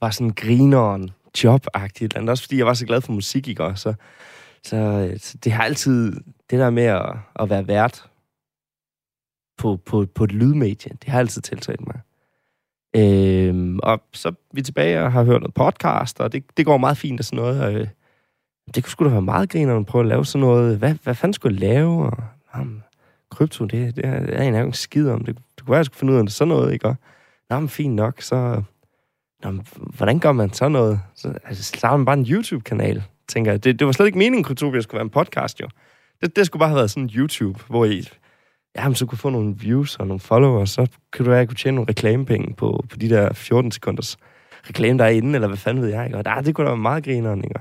Speaker 2: var sådan grineren, jobagtigt. Eller også fordi jeg var så glad for musik, ikke? Så, så, øh, så det har altid, det der med at, at være vært på, på, på et lydmedie, det har altid tiltalt mig. Øhm, og så er vi tilbage og har hørt noget podcast, og det, det går meget fint og sådan noget. Og, øh, det kunne sgu da være meget griner at prøve at lave sådan noget. Hvad, hvad fanden skulle jeg lave? Og, jamen, krypto, det, det er, jeg en skid om. Det, det kunne være, at jeg skulle finde ud af sådan noget, ikke? Og, jamen, fint nok, så Nå, hvordan gør man så noget? Så altså, starter man bare en YouTube-kanal, tænker jeg. Det, det var slet ikke meningen, at skulle være en podcast, jo. Det, det skulle bare have været sådan en YouTube, hvor I jamen, så kunne få nogle views og nogle followers, så kunne du være, kunne tjene nogle reklamepenge på, på de der 14 sekunders reklame, der er inde, eller hvad fanden ved jeg, ikke? Og der, det kunne da være meget grineren, ikke?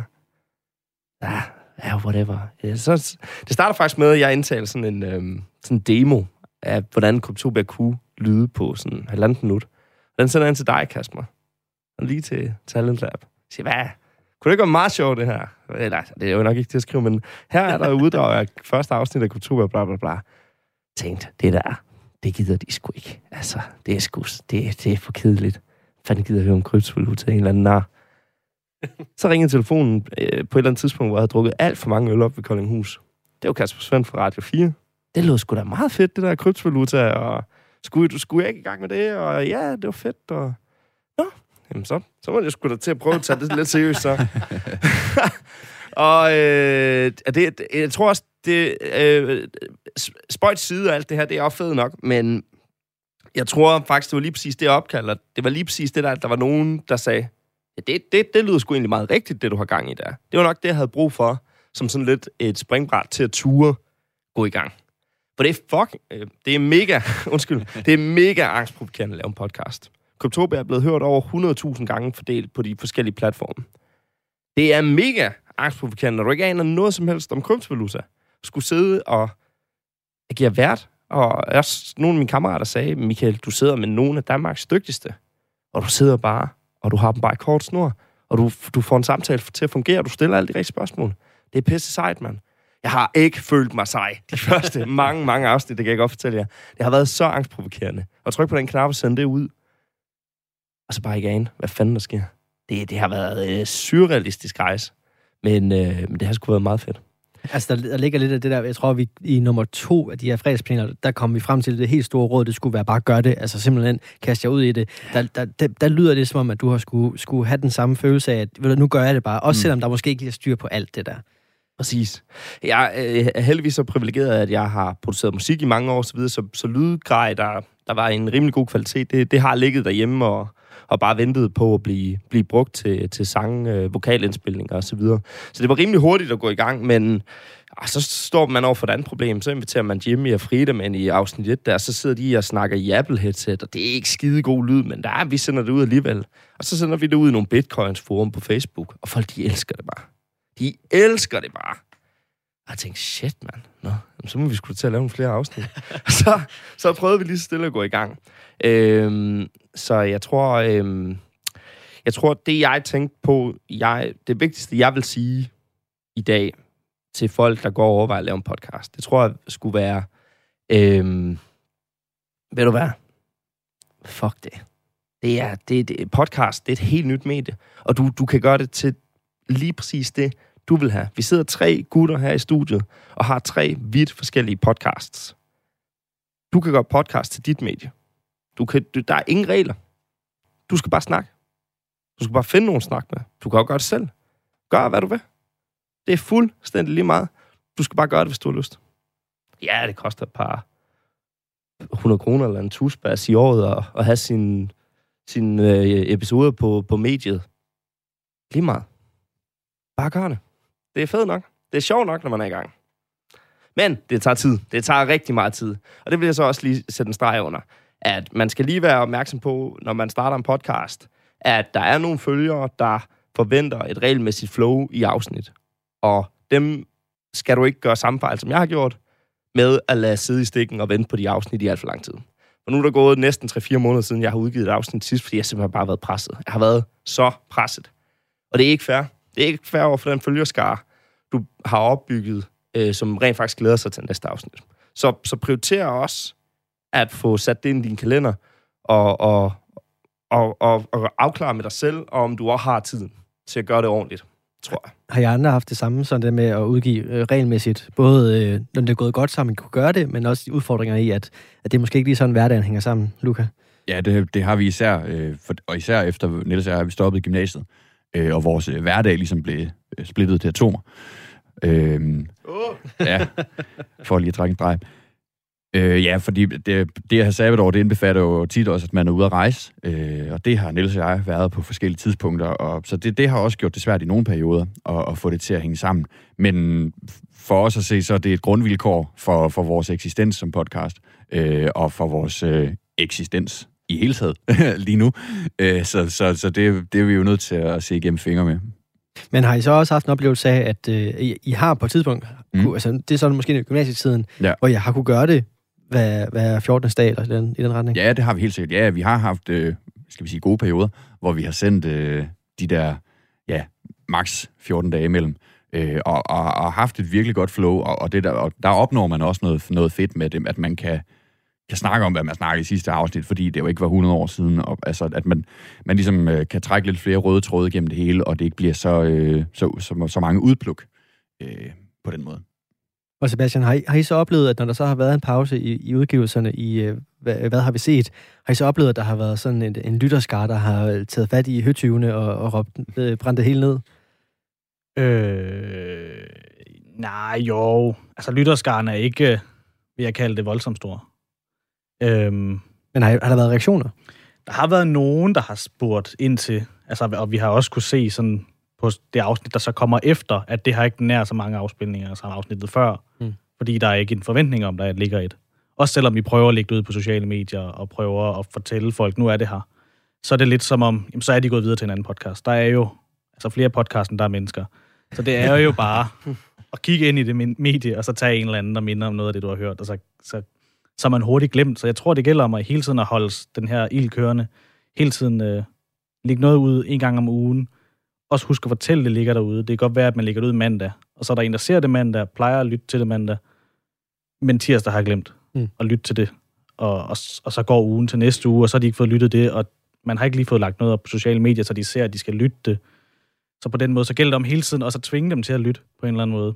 Speaker 2: Ja, ja, whatever. Ja, så, det starter faktisk med, at jeg indtaler sådan en øhm, sådan demo af, hvordan Kryptopia kunne lyde på sådan en halvandet minut. Den sender jeg ind til dig, Kasper lige til Talent Lab. Jeg siger, hvad? Kunne det ikke være meget sjovt, det her? Eller, det er jo nok ikke til at skrive, men her er der uddrag af første afsnit af kultur, bla bla bla. Tænkte, det der, det gider de sgu ikke. Altså, det er sgu, det, det er for kedeligt. Fanden gider høre om kryptovaluta, en eller anden nar. Så ringede telefonen øh, på et eller andet tidspunkt, hvor jeg havde drukket alt for mange øl op ved Koldinghus. Det var Kasper Svend fra Radio 4. Det lød sgu da meget fedt, det der kryptovaluta, og skulle, du skulle jeg ikke i gang med det, og ja, det var fedt, og Jamen så, så må jeg sgu da til at prøve at tage det lidt seriøst, så. [laughs] og øh, det, jeg tror også, det øh, spøjt side og alt det her, det er også fedt nok, men jeg tror faktisk, det var lige præcis det opkald, og det var lige præcis det der, at der var nogen, der sagde, ja, det, det, det lyder sgu egentlig meget rigtigt, det du har gang i der. Det var nok det, jeg havde brug for, som sådan lidt et springbræt til at ture gå i gang. For det er fuck, øh, det er mega, [laughs] undskyld, det er mega angstprovokerende at lave en podcast. Kryptopia er blevet hørt over 100.000 gange fordelt på de forskellige platforme. Det er mega angstprovokerende, når du ikke aner noget som helst om kryptovaluta. Skulle sidde og agere vært, og også nogle af mine kammerater sagde, Michael, du sidder med nogle af Danmarks dygtigste, og du sidder bare, og du har dem bare i kort snor, og du, du får en samtale til at fungere, og du stiller alle de rigtige spørgsmål. Det er pisse sejt, mand. Jeg har ikke følt mig sej de [laughs] første mange, mange afsnit, det kan jeg godt fortælle jer. Det har været så angstprovokerende. Og tryk på den knap og send det ud og så bare ikke ane, hvad fanden der sker. Det, det har været øh, surrealistisk rejse, men, øh, men det har sgu været meget fedt.
Speaker 1: Altså, der, der ligger lidt af det der, jeg tror, vi i nummer to af de her fredagsplaner, der kom vi frem til det helt store råd, det skulle være bare gøre det, altså simpelthen kaste jer ud i det. Der, der, der, der lyder det som om, at du har skulle, skulle have den samme følelse af, at ved du, nu gør jeg det bare, også mm. selvom der måske ikke er styr på alt det der.
Speaker 2: Præcis. Jeg øh, er heldigvis så privilegeret, at jeg har produceret musik i mange år, så, videre, så, så lydgrej, der, der var en rimelig god kvalitet, det, det har ligget derhjemme, og, og bare ventede på at blive, blive brugt til, til sang, øh, vokalindspilninger osv. Så, videre. så det var rimelig hurtigt at gå i gang, men og så står man over for et andet problem. Så inviterer man Jimmy og Friedemann i afsnit 1 der, så sidder de og snakker i Apple-headset, og det er ikke skide god lyd, men der, vi sender det ud alligevel. Og så sender vi det ud i nogle bitcoins forum på Facebook, og folk, de elsker det bare. De elsker det bare. Og jeg tænkte, shit, mand. Nå, jamen, så må vi skulle til at lave nogle flere afsnit. [laughs] så, så prøvede vi lige stille at gå i gang. Øhm, så jeg tror, øhm, jeg tror, det jeg tænkte på, jeg, det vigtigste, jeg vil sige i dag til folk, der går og overvejer at lave en podcast, det tror jeg skulle være, øhm, ved du hvad? Fuck det. Det er, det, det, podcast, det er et helt nyt medie, og du, du kan gøre det til lige præcis det, du vil have. Vi sidder tre gutter her i studiet, og har tre vidt forskellige podcasts. Du kan gøre podcast til dit medie. Du kan, du, der er ingen regler. Du skal bare snakke. Du skal bare finde nogen at snakke med. Du kan også gøre det selv. Gør, hvad du vil. Det er fuldstændig lige meget. Du skal bare gøre det, hvis du har lyst. Ja, det koster et par 100 kroner eller en tusbas i året at, at have sin, sin øh, episoder på, på mediet. Lige meget. Bare gør det. Det er fedt nok. Det er sjovt nok, når man er i gang. Men det tager tid. Det tager rigtig meget tid. Og det vil jeg så også lige sætte en streg under. At man skal lige være opmærksom på, når man starter en podcast, at der er nogle følgere, der forventer et regelmæssigt flow i afsnit. Og dem skal du ikke gøre samme fejl, som jeg har gjort, med at lade sidde i stikken og vente på de afsnit i alt for lang tid. Og nu er der gået næsten 3-4 måneder siden, jeg har udgivet et afsnit sidst, fordi jeg simpelthen bare har været presset. Jeg har været så presset. Og det er ikke fair. Det er ikke fair over for den følgerskare, du har opbygget, øh, som rent faktisk glæder sig til næste afsnit. Så, så prioriter også at få sat det ind i din kalender, og, og, og, og, og afklare med dig selv, om du også har tiden til at gøre det ordentligt, tror jeg.
Speaker 1: Har jeg andre haft det samme, sådan det med at udgive øh, regelmæssigt? Både øh, når det er gået godt sammen, kunne gøre det, men også de udfordringer i, at, at det måske ikke lige sådan, hverdagen hænger sammen, Luca?
Speaker 5: Ja, det, det har vi især, øh, for, og især efter Niels og jeg, har vi stoppet i gymnasiet, øh, og vores øh, hverdag ligesom blev splittet til atomer. Øh,
Speaker 2: Oh.
Speaker 5: ja, for lige at trække en drej. Øh, ja, fordi det, det at have sabbatår, det indbefatter jo tit også, at man er ude at rejse, øh, og det har Niels og jeg været på forskellige tidspunkter, og så det, det har også gjort det svært i nogle perioder at, at få det til at hænge sammen. Men for os at se, så er det et grundvilkår for, for vores eksistens som podcast, øh, og for vores øh, eksistens i hele taget [laughs] lige nu. Øh, så så, så det, det er vi jo nødt til at se igennem fingre med.
Speaker 1: Men har I så også haft en oplevelse af, at øh, I, I har på et tidspunkt, mm. Kunne, altså det er sådan måske i gymnasietiden,
Speaker 5: Ja.
Speaker 1: hvor jeg har kunne gøre det hver, hver 14. dag eller i den, i den retning?
Speaker 5: Ja, det har vi helt sikkert. Ja, vi har haft, øh, skal vi sige, gode perioder, hvor vi har sendt øh, de der, ja, maks 14 dage imellem, øh, og, og, og haft et virkelig godt flow, og, og, det der, og der opnår man også noget, noget fedt med det, at man kan, kan snakke om, hvad man snakkede i sidste afsnit, fordi det jo ikke var 100 år siden, og, altså, at man, man ligesom øh, kan trække lidt flere røde tråde gennem det hele, og det ikke bliver så, øh, så, så, så mange udpluk øh, på den måde.
Speaker 1: Og Sebastian, har I, har I så oplevet, at når der så har været en pause i, i udgivelserne i øh, hvad, hvad har vi set, har I så oplevet, at der har været sådan en, en lytterskar, der har taget fat i høtyvene og, og råbt, øh, brændt det hele ned?
Speaker 4: Øh, nej, jo. Altså, lytterskaren er ikke, øh, vil jeg kalde det, voldsomt stor. Øhm,
Speaker 1: Men har, har der været reaktioner?
Speaker 4: der har været nogen, der har spurgt ind til, altså, og vi har også kunne se sådan på det afsnit, der så kommer efter, at det har ikke nær så mange afspilninger som afsnittet før,
Speaker 1: Mm.
Speaker 4: fordi der er ikke en forventning om, der ligger et. Også selvom vi prøver at lægge det ud på sociale medier og prøver at fortælle folk, nu er det her, så er det lidt som om, jamen, så er de gået videre til en anden podcast. Der er jo altså flere podcasts, end der er mennesker. Så det er jo bare [laughs] at kigge ind i det medie, og så tage en eller anden, der minder om noget af det, du har hørt, og så, så, så er man hurtigt glemt. Så jeg tror, det gælder om at hele tiden at holde den her ild kørende. Hele tiden øh, lægge noget ud en gang om ugen. Også husk at fortælle, det ligger derude. Det kan godt være, at man lægger det ud mandag, og så er der en, der ser det mandag, plejer at lytte til det mandag, men tirsdag har glemt
Speaker 1: Mm.
Speaker 4: mm. at lytte til det. Og, og, og så går ugen til næste uge, og så har de ikke fået lyttet det, og man har ikke lige fået lagt noget op på sociale medier, så de ser, at de skal lytte det. Så på den måde, så gælder det om hele tiden også at tvinge dem til at lytte på en eller anden måde.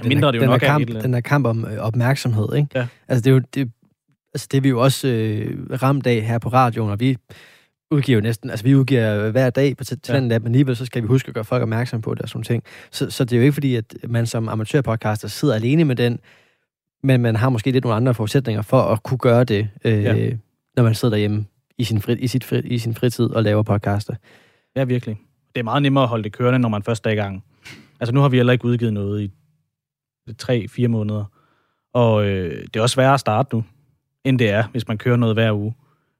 Speaker 1: Den
Speaker 4: Mindre
Speaker 1: er,
Speaker 4: det jo
Speaker 1: den
Speaker 4: nok
Speaker 1: er kamp,
Speaker 4: andet.
Speaker 1: Den er kamp om øh, opmærksomhed, ikke?
Speaker 4: Ja.
Speaker 1: Altså, det er jo det, altså, det er vi jo også øh, ramt af her på radioen, og vi udgiver jo næsten, altså vi udgiver hver dag på til
Speaker 4: Ja.
Speaker 1: men alligevel så skal vi huske at gøre folk opmærksom på det og sådan ting. Så, så det er jo ikke fordi, at man som amatørpodcaster sidder alene med den, men man har måske lidt nogle andre forudsætninger for at kunne gøre det, øh,
Speaker 4: Ja.
Speaker 1: når man sidder derhjemme i sin, fri, i, sit fri, i sin fritid og laver podcaster.
Speaker 4: Ja, virkelig. Det er meget nemmere at holde det kørende, når man først er i gang. Altså, nu har vi heller ikke udgivet noget i tre-fire måneder. Og øh, det er også sværere at starte nu, end det er, hvis man kører noget hver uge.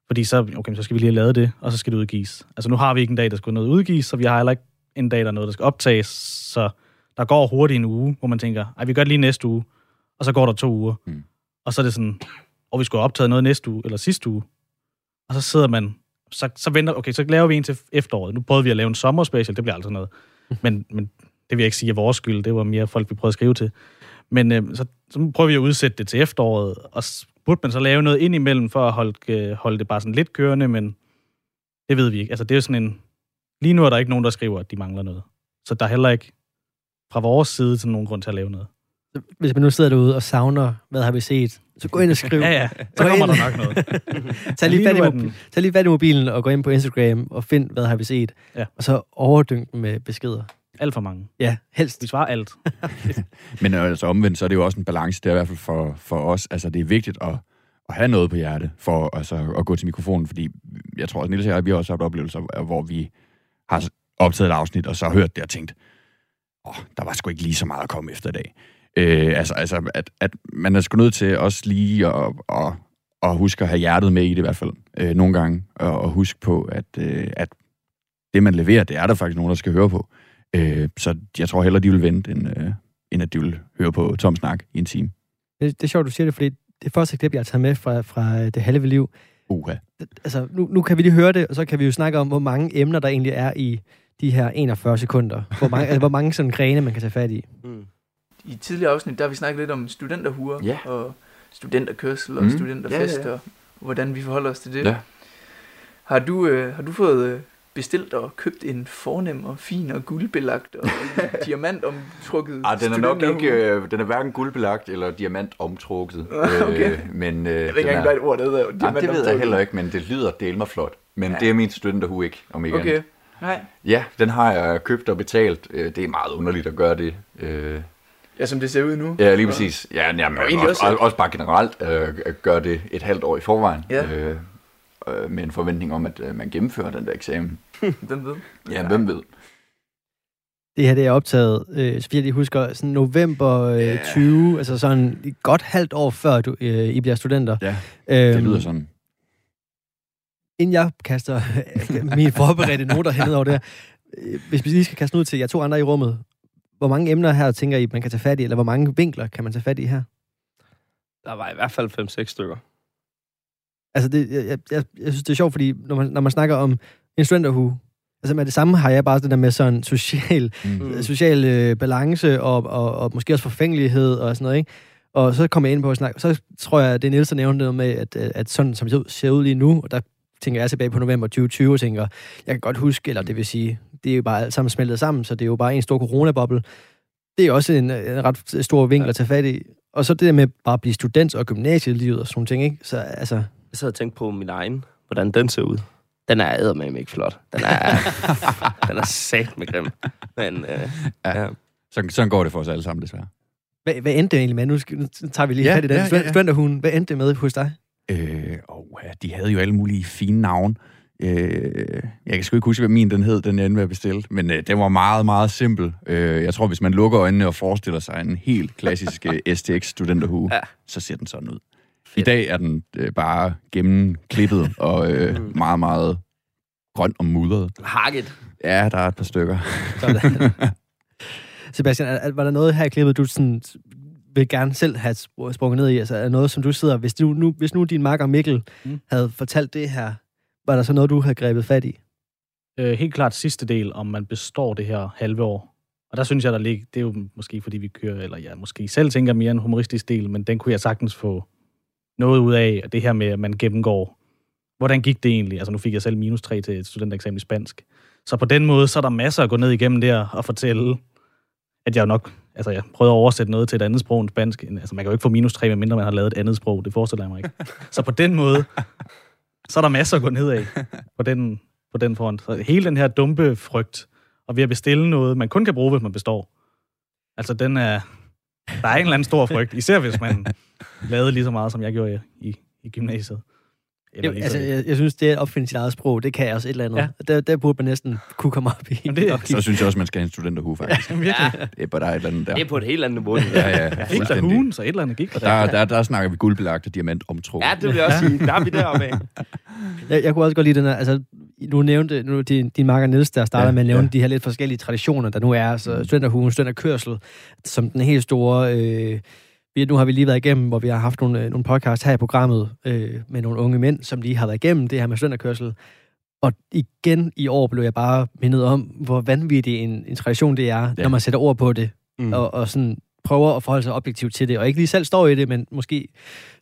Speaker 4: Fordi så, okay, så skal vi lige have lavet det, og så skal det udgives. Altså, nu har vi ikke en dag, der skal noget udgives, så vi har heller ikke en dag, der er noget, der skal optages. Så der går hurtigt en uge, hvor man tænker, ej, vi gør det lige næste uge, og så går der to uger.
Speaker 5: Mm.
Speaker 4: Og så er det sådan, og vi skulle have optaget noget næste uge, eller sidste uge. Og så sidder man, så, så venter, okay, så laver vi en til efteråret. Nu prøvede vi at lave en sommerspecial, det bliver aldrig noget. [laughs] Men, men det vil jeg ikke sige er vores skyld, det var mere folk, vi prøvede at skrive til. Men øh, så, så prøver vi at udsætte det til efteråret, og burde man så lave noget ind imellem, for at holde, øh, holde det bare sådan lidt kørende, men det ved vi ikke. Altså det er jo sådan en... Lige nu er der ikke nogen, der skriver, at de mangler noget. Så der er heller ikke fra vores side sådan nogen grund til at lave noget.
Speaker 1: Hvis man nu sidder derude og savner, hvad har vi set, så gå ind og skriv. [laughs]
Speaker 4: Ja, ja, så kommer der nok noget. [laughs]
Speaker 1: Tag lige, fat i,
Speaker 4: den-
Speaker 1: tag lige fat i mobilen og gå ind på Instagram og find, hvad har vi set.
Speaker 4: Ja.
Speaker 1: Og så overdyng dem med beskeder.
Speaker 4: Alt for mange.
Speaker 1: Ja, helst.
Speaker 4: Vi svarer alt. [laughs]
Speaker 5: Men øh, altså omvendt, så er det jo også en balance, det er i hvert fald for, for os. Altså, det er vigtigt at, at have noget på hjerte for altså, at gå til mikrofonen, fordi jeg tror, at Niels og jeg, vi har også haft oplevelser, hvor vi har optaget et afsnit, og så har hørt det og tænkt, åh, der var sgu ikke lige så meget at komme efter i dag. Øh, altså, altså at, at man er sgu nødt til også lige at, at, at huske at have hjertet med i det i hvert fald, øh, nogle gange, og, og huske på, at, øh, at det, man leverer, det er der faktisk nogen, der skal høre på. Øh, så jeg tror hellere, de vil vente, end, øh, end at de vil høre på Tom Snak i en time.
Speaker 1: Det, det er sjovt, du siger det, fordi det første klip, jeg har taget med fra, fra øh, det halve liv,
Speaker 5: Uha.
Speaker 1: altså nu, nu kan vi lige høre det, og så kan vi jo snakke om, hvor mange emner, der egentlig er i de her 41 sekunder. Hvor mange, altså, hvor mange sådan grene, man kan tage fat i.
Speaker 2: Mm.
Speaker 7: I tidligere afsnit, der har vi snakket lidt om studenterhuer
Speaker 8: Ja.
Speaker 7: og studenterkørsel og
Speaker 8: Mm.
Speaker 7: studenterfest
Speaker 8: Ja, ja, ja.
Speaker 7: og hvordan vi forholder os til det.
Speaker 8: Ja.
Speaker 7: Har du, øh, har du fået øh, bestilt og købt en fornem og fin og guldbelagt og [laughs] diamantomtrukket
Speaker 8: Ah, den er nok ikke, øh, den er hverken guldbelagt eller diamantomtrukket. [laughs]
Speaker 7: Okay.
Speaker 8: Øh, men øh,
Speaker 7: Jeg ved ikke engang, hvad et ord det hedder.
Speaker 8: Nej, det ved jeg heller ikke, men det lyder del mig flot. Men
Speaker 7: Ja.
Speaker 8: det er min studenterhue ikke, om ikke
Speaker 7: Okay,
Speaker 8: andet.
Speaker 7: nej.
Speaker 8: Ja, den har jeg købt og betalt. Øh, Det er meget underligt at gøre det. Øh,
Speaker 7: Ja, som det ser ud nu.
Speaker 8: Ja, lige præcis. Ja, jamen,
Speaker 7: Og
Speaker 8: også,
Speaker 7: også-
Speaker 8: også, bare generelt øh, gøre det et halvt år i forvejen.
Speaker 7: Ja.
Speaker 8: Øh, øh, med en forventning om, at øh, man gennemfører den der eksamen. [laughs]
Speaker 7: Den ved.
Speaker 8: Ja, hvem ved?
Speaker 1: Det her det er optaget, øh, så vidt jeg husker, sådan november øh, 20, altså sådan et godt halvt år før du, øh, I bliver studenter.
Speaker 5: Ja,
Speaker 1: øhm,
Speaker 5: det lyder sådan.
Speaker 1: Inden jeg kaster [laughs] mine forberedte noter hen over det her, øh, hvis vi lige skal kaste ud til jer to andre i rummet, hvor mange emner her tænker I, man kan tage fat i, eller hvor mange vinkler kan man tage fat i her?
Speaker 2: Der var i hvert fald 5-6 stykker.
Speaker 1: Altså, det, jeg, jeg, jeg, synes, det er sjovt, fordi når man, når man snakker om en studenterhue, altså med det samme har jeg bare det der med sådan social,
Speaker 5: Mm. [laughs]
Speaker 1: social øh, balance og, og, og måske også forfængelighed og sådan noget, ikke? Og så kommer jeg ind på at snakke, så tror jeg, det er Niels, der nævnte noget med, at, øh, at sådan som det ser ud- ser ud lige nu, og der tænker jeg tilbage på november 2020 og tænker, jeg kan godt huske, eller det vil sige, det er jo bare alt sammen smeltet sammen, så det er jo bare en stor coronaboble. Det er også en, en ret stor vinkel at tage fat i. Og så det der med bare at blive student og gymnasielivet og sådan nogle ting, ikke? Så altså,
Speaker 2: Jeg sad og tænkte på min egen, hvordan den ser ud. Den er eddermame ikke flot. Den er, [laughs] den er sat med grim. Men øh,
Speaker 5: Ja.
Speaker 2: ja.
Speaker 5: Sådan, sådan går det for os alle sammen, desværre.
Speaker 1: hvad, hvad endte det egentlig med? Nu, skal, nu tager vi lige
Speaker 5: Ja,
Speaker 1: fat i den
Speaker 5: ja, ja, ja.
Speaker 1: studenterhugen. Hvad endte det med hos dig?
Speaker 5: Øh, og ja, de havde jo alle mulige fine navne. Øh, jeg kan sgu ikke huske, hvad min den hed, den jeg endte med at bestille. Men øh, den var meget, meget simpel. Øh, jeg tror, hvis man lukker øjnene og forestiller sig en helt klassisk [laughs] øh, STX studenterhue,
Speaker 2: Ja.
Speaker 5: ja. så ser den sådan ud. I dag er den øh, bare gennemklippet [laughs] og øh, meget, meget grøn og mudret.
Speaker 2: Hakket.
Speaker 5: Ja, der er et par stykker.
Speaker 1: Sådan. [laughs] Sebastian, er, er, var der noget her i klippet, du sådan vil gerne selv have spr- sprunget ned i? Altså, er noget, som du sidder... Hvis, du, nu, hvis nu din makker Mikkel
Speaker 4: Mm.
Speaker 1: mm. havde fortalt det her, var der så noget, du havde grebet fat i?
Speaker 4: Øh, helt klart sidste del, om man består det her halve år. Og der synes jeg, der ligger, det er jo måske fordi vi kører, eller jeg måske selv tænker mere en humoristisk del, men den kunne jeg sagtens få noget ud af, og det her med, at man gennemgår, hvordan gik det egentlig? Altså nu fik jeg selv minus 3 til et studentereksamen i spansk. Så på den måde, så er der masser at gå ned igennem der og fortælle, at jeg nok, altså jeg prøvede at oversætte noget til et andet sprog end spansk. Altså man kan jo ikke få minus 3, medmindre man har lavet et andet sprog, det forestiller jeg mig ikke. Så på den måde, så er der masser at gå ned af på den, på den front. Så hele den her dumpe frygt, og ved at bestille noget, man kun kan bruge, hvis man består. Altså, den er... Der er en eller anden stor frygt, især hvis man lavede lige så meget, som jeg gjorde i, i, gymnasiet. Eller
Speaker 1: Jamen, altså,
Speaker 4: så-
Speaker 1: jeg, jeg synes, det er at opfinde sit eget sprog. Det kan jeg også et eller andet.
Speaker 4: Ja.
Speaker 1: Ja. Der, der burde man næsten kunne komme op i.
Speaker 4: Jamen, det er-
Speaker 5: Så synes jeg også, man skal have en studenterhue, faktisk.
Speaker 2: Ja,
Speaker 5: Det er bare der er et eller andet der.
Speaker 2: det er på et helt andet niveau.
Speaker 5: Ja, ja,
Speaker 4: fik der hugen, så et eller andet gik der.
Speaker 5: Der, der, der snakker vi guldbelagt og diamantomtrukket.
Speaker 2: Ja, det vil jeg også sige. Der er vi deroppe af. [laughs]
Speaker 1: Jeg, jeg kunne også godt lide den her, altså, nu nævnte nu din, din marker Niels, der starter
Speaker 5: Ja,
Speaker 1: med at nævne
Speaker 5: ja.
Speaker 1: de her lidt forskellige traditioner, der nu er, så studenterhugen, studenterkørsel, som den helt store... Øh, vi, nu har vi lige været igennem, hvor vi har haft nogle, øh, nogle podcast her i programmet øh, med nogle unge mænd, som lige har været igennem det her med studenterkørsel. Og igen i år blev jeg bare mindet om, hvor vanvittig en, en tradition det er, ja. når man sætter ord på det,
Speaker 2: Mm.
Speaker 1: og, og sådan prøver at forholde sig objektivt til det, og ikke lige selv står i det, men måske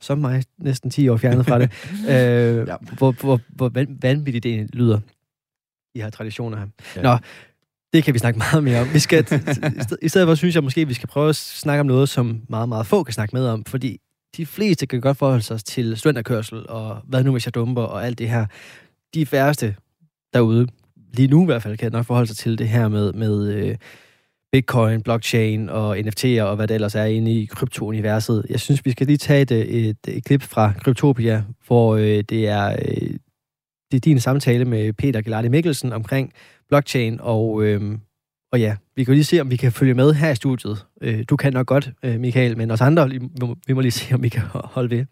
Speaker 1: som mig næsten 10 år fjernet fra det, [laughs] øh, ja. hvor, hvor, hvor van- vanvittigt det lyder, de her traditioner her. Ja. Nå, det kan vi snakke meget mere om. Vi skal, i sted- I stedet for synes jeg måske, at vi skal prøve at snakke om noget, som meget, meget få kan snakke med om, fordi de fleste kan godt forholde sig til studenterkørsel, og hvad nu hvis jeg dumper, og alt det her. De færreste derude, lige nu i hvert fald, kan nok forholde sig til det her med, med øh, Bitcoin, blockchain og NFT'er og hvad det ellers er inde i kryptouniverset. Jeg synes, vi skal lige tage et, et, et klip fra Kryptopia, hvor øh, det er øh, det er din samtale med Peter Gelardi Mikkelsen omkring blockchain, og, øh, og ja, vi kan jo lige se, om vi kan følge med her i studiet. Øh, du kan nok godt, øh, Michael, men os andre, vi må lige se, om vi kan [laughs] holde ved.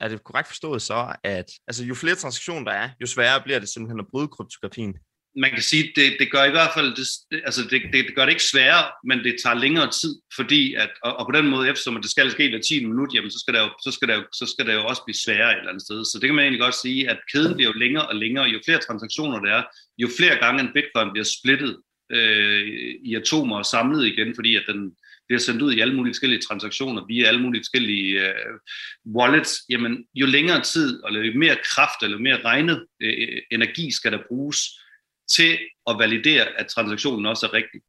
Speaker 3: Er det korrekt forstået så, at altså, jo flere transaktioner der er, jo sværere bliver det simpelthen at bryde kryptografien?
Speaker 9: Man kan sige, det, det gør i hvert fald, det, altså det, det, det gør det ikke sværere, men det tager længere tid, fordi at, og, og på den måde, eftersom det skal ske hver 10 minut, jamen så skal, der jo, så, skal der jo, så skal der jo også blive sværere et eller andet sted. Så det kan man egentlig godt sige, at kæden bliver jo længere og længere, jo flere transaktioner der er, jo flere gange en bitcoin bliver splittet øh, i atomer og samlet igen, fordi at den bliver sendt ud i alle mulige forskellige transaktioner via alle mulige forskellige øh, wallets, jamen jo længere tid, eller jo mere kraft, eller jo mere regnet øh, energi skal der bruges til at validere, at transaktionen også er rigtig.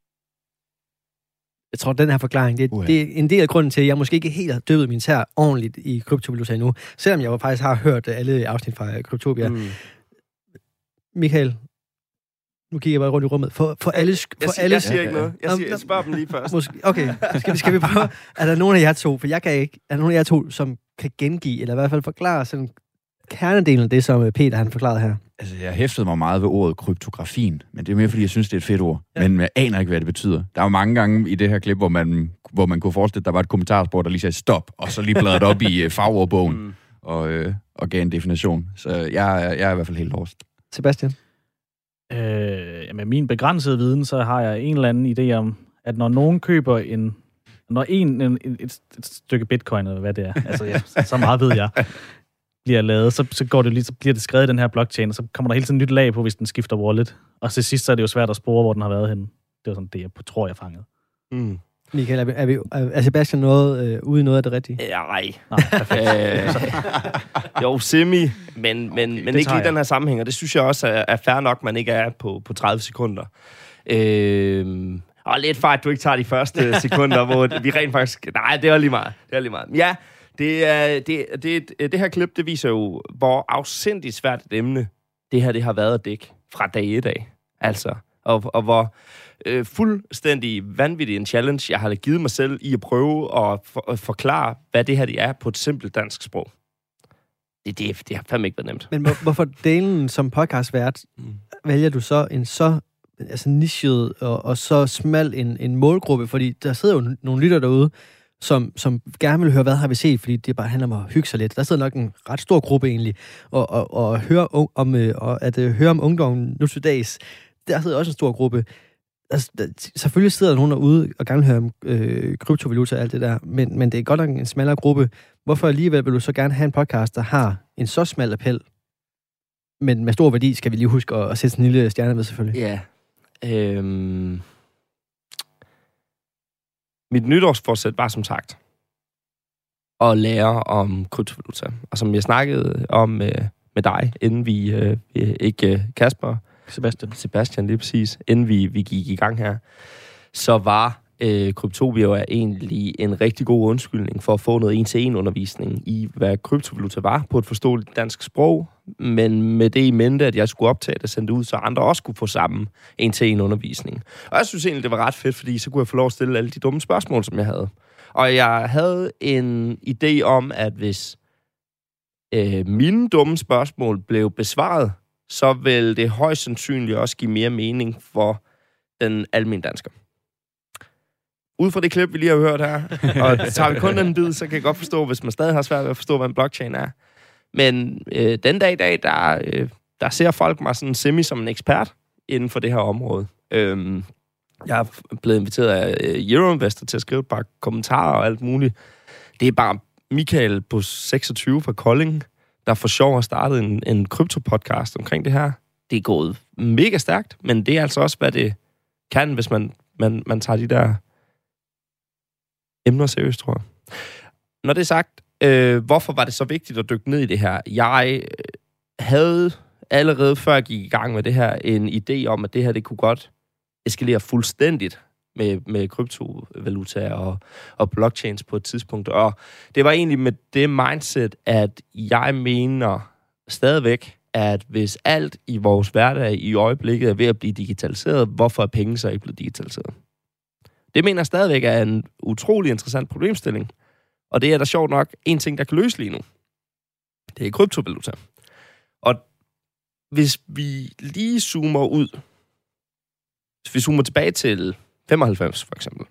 Speaker 1: Jeg tror, den her forklaring, det, det er en del af grunden til, at jeg måske ikke helt har døvet min tær ordentligt i kryptovaluta endnu, selvom jeg jo faktisk har hørt øh, alle afsnit fra Kryptopia. Mm. Michael, nu kigger jeg bare rundt i rummet. For, for alle... sk-
Speaker 2: Jeg,
Speaker 1: For
Speaker 2: siger,
Speaker 1: alle
Speaker 2: jeg siger ikke noget. Jeg, siger, jeg spørger dem lige først.
Speaker 1: Måske, okay, skal vi, skal vi prøve? [laughs] Er der nogen af jer to, for jeg kan ikke, er der nogen af jer to, som kan gengive, eller i hvert fald forklare sådan kernedelen af det, som øh, Peter han forklarede her?
Speaker 5: Altså, jeg hæftede mig meget ved ordet kryptografien, men det er mere, fordi jeg synes, det er et fedt ord.
Speaker 1: Ja.
Speaker 5: Men jeg aner ikke, hvad det betyder. Der er jo mange gange i det her klip, hvor man, hvor man kunne forestille, at der var et kommentarspor, der lige sagde stop, og så lige bladrede op i uh, fagordbogen [laughs]
Speaker 2: Mm.
Speaker 5: og, øh, og gav en definition. Så jeg, er- jeg er i hvert fald helt lost.
Speaker 1: Sebastian?
Speaker 4: Øh, med min begrænsede viden, så har jeg en eller anden idé om, at når nogen køber en... Når en, en et, et stykke bitcoin, eller hvad det er, altså ja, så meget ved jeg, [laughs] bliver lavet, så, så, går det lige, så bliver det skrevet i den her blockchain, og så kommer der hele tiden nyt lag på, hvis den skifter wallet. Og til sidst så er det jo svært at spore, hvor den har været henne. Det var sådan det, jeg tror, jeg fangede.
Speaker 2: Mm.
Speaker 1: Michael, er, vi, er, vi, er Sebastian noget, øh, ude i noget af det rigtige?
Speaker 2: Ja, nej.
Speaker 4: Nej. [laughs]
Speaker 2: Øh, jo, semi, men, men, men ikke lige
Speaker 4: jeg.
Speaker 2: den her sammenhæng, og det synes jeg også er, er fair nok, man ikke er på, på 30 sekunder. Øh, og lidt at du ikke tager de første sekunder, hvor vi rent faktisk... Nej, det er lige meget. Det er lige meget. Ja, det, er, det, det, det her klip, det viser jo, hvor afsindigt svært et emne det her det har været at dække fra dag et af. Altså, og, og hvor øh, fuldstændig vanvittig en challenge, jeg har givet mig selv i at prøve at, for, at forklare, hvad det her det er på et simpelt dansk sprog. Det, det, det har fandme ikke været nemt.
Speaker 1: Men hvor, hvorfor delen som podcastvært
Speaker 2: Mm.
Speaker 1: vælger du så en så altså nichet og, og så smal en, en målgruppe? Fordi der sidder jo nogle lytter derude, som, som gerne vil høre, hvad har vi set, fordi det bare handler om at hygge sig lidt. Der sidder nok en ret stor gruppe egentlig, og, og, og høre om, øh, og at øh, høre om ungdommen nu til dags, der sidder også en stor gruppe. Altså, der, selvfølgelig sidder der nogen derude og gerne vil høre om øh, kryptovaluta og alt det der, men, men det er godt nok en smallere gruppe. Hvorfor alligevel vil du så gerne have en podcast, der har en så smal appel, men med stor værdi, skal vi lige huske at, at sætte sådan en lille stjerne ved selvfølgelig.
Speaker 2: Ja. Øhm. Mit nytårsforsæt var som sagt at lære om kryptovaluta. Og som jeg snakkede om med, med dig, inden vi, øh, ikke øh, Kasper,
Speaker 4: Sebastian.
Speaker 2: Sebastian lige præcis, inden vi, vi gik i gang her, så var øh, kryptobio er egentlig en rigtig god undskyldning for at få noget en-til-en undervisning i, hvad kryptovaluta var på et forståeligt dansk sprog, men med det i mente, at jeg skulle optage det og sende det ud, så andre også kunne få samme en-til-en undervisning. Og jeg synes egentlig, det var ret fedt, fordi så kunne jeg få lov at stille alle de dumme spørgsmål, som jeg havde. Og jeg havde en idé om, at hvis øh, mine dumme spørgsmål blev besvaret, så vil det højst sandsynligt også give mere mening for den almindelige dansker. Ud fra det klip, vi lige har hørt her, [laughs] og tager vi kun den bid, så kan jeg godt forstå, hvis man stadig har svært ved at forstå, hvad en blockchain er. Men øh, den dag i dag, der, øh, der ser folk mig sådan semi som en ekspert inden for det her område. Øhm, jeg er blevet inviteret af øh, Euroinvestor til at skrive et par kommentarer og alt muligt. Det er bare Michael på 26 fra Kolding, der for sjov har startet en, en krypto-podcast omkring det her. Det er gået mega stærkt, men det er altså også, hvad det kan, hvis man, man, man tager de der emner seriøst, tror jeg. Når det er sagt, øh, hvorfor var det så vigtigt at dykke ned i det her? Jeg øh, havde allerede før jeg gik i gang med det her, en idé om, at det her det kunne godt eskalere fuldstændigt med, med kryptovaluta og, og blockchains på et tidspunkt. Og det var egentlig med det mindset, at jeg mener stadigvæk, at hvis alt i vores hverdag i øjeblikket er ved at blive digitaliseret, hvorfor er penge så ikke blevet digitaliseret? Det mener jeg stadigvæk er en utrolig interessant problemstilling. Og det er der sjovt nok en ting, der kan løse lige nu. Det er kryptovaluta. Og hvis vi lige zoomer ud, hvis vi zoomer tilbage til 95 for eksempel,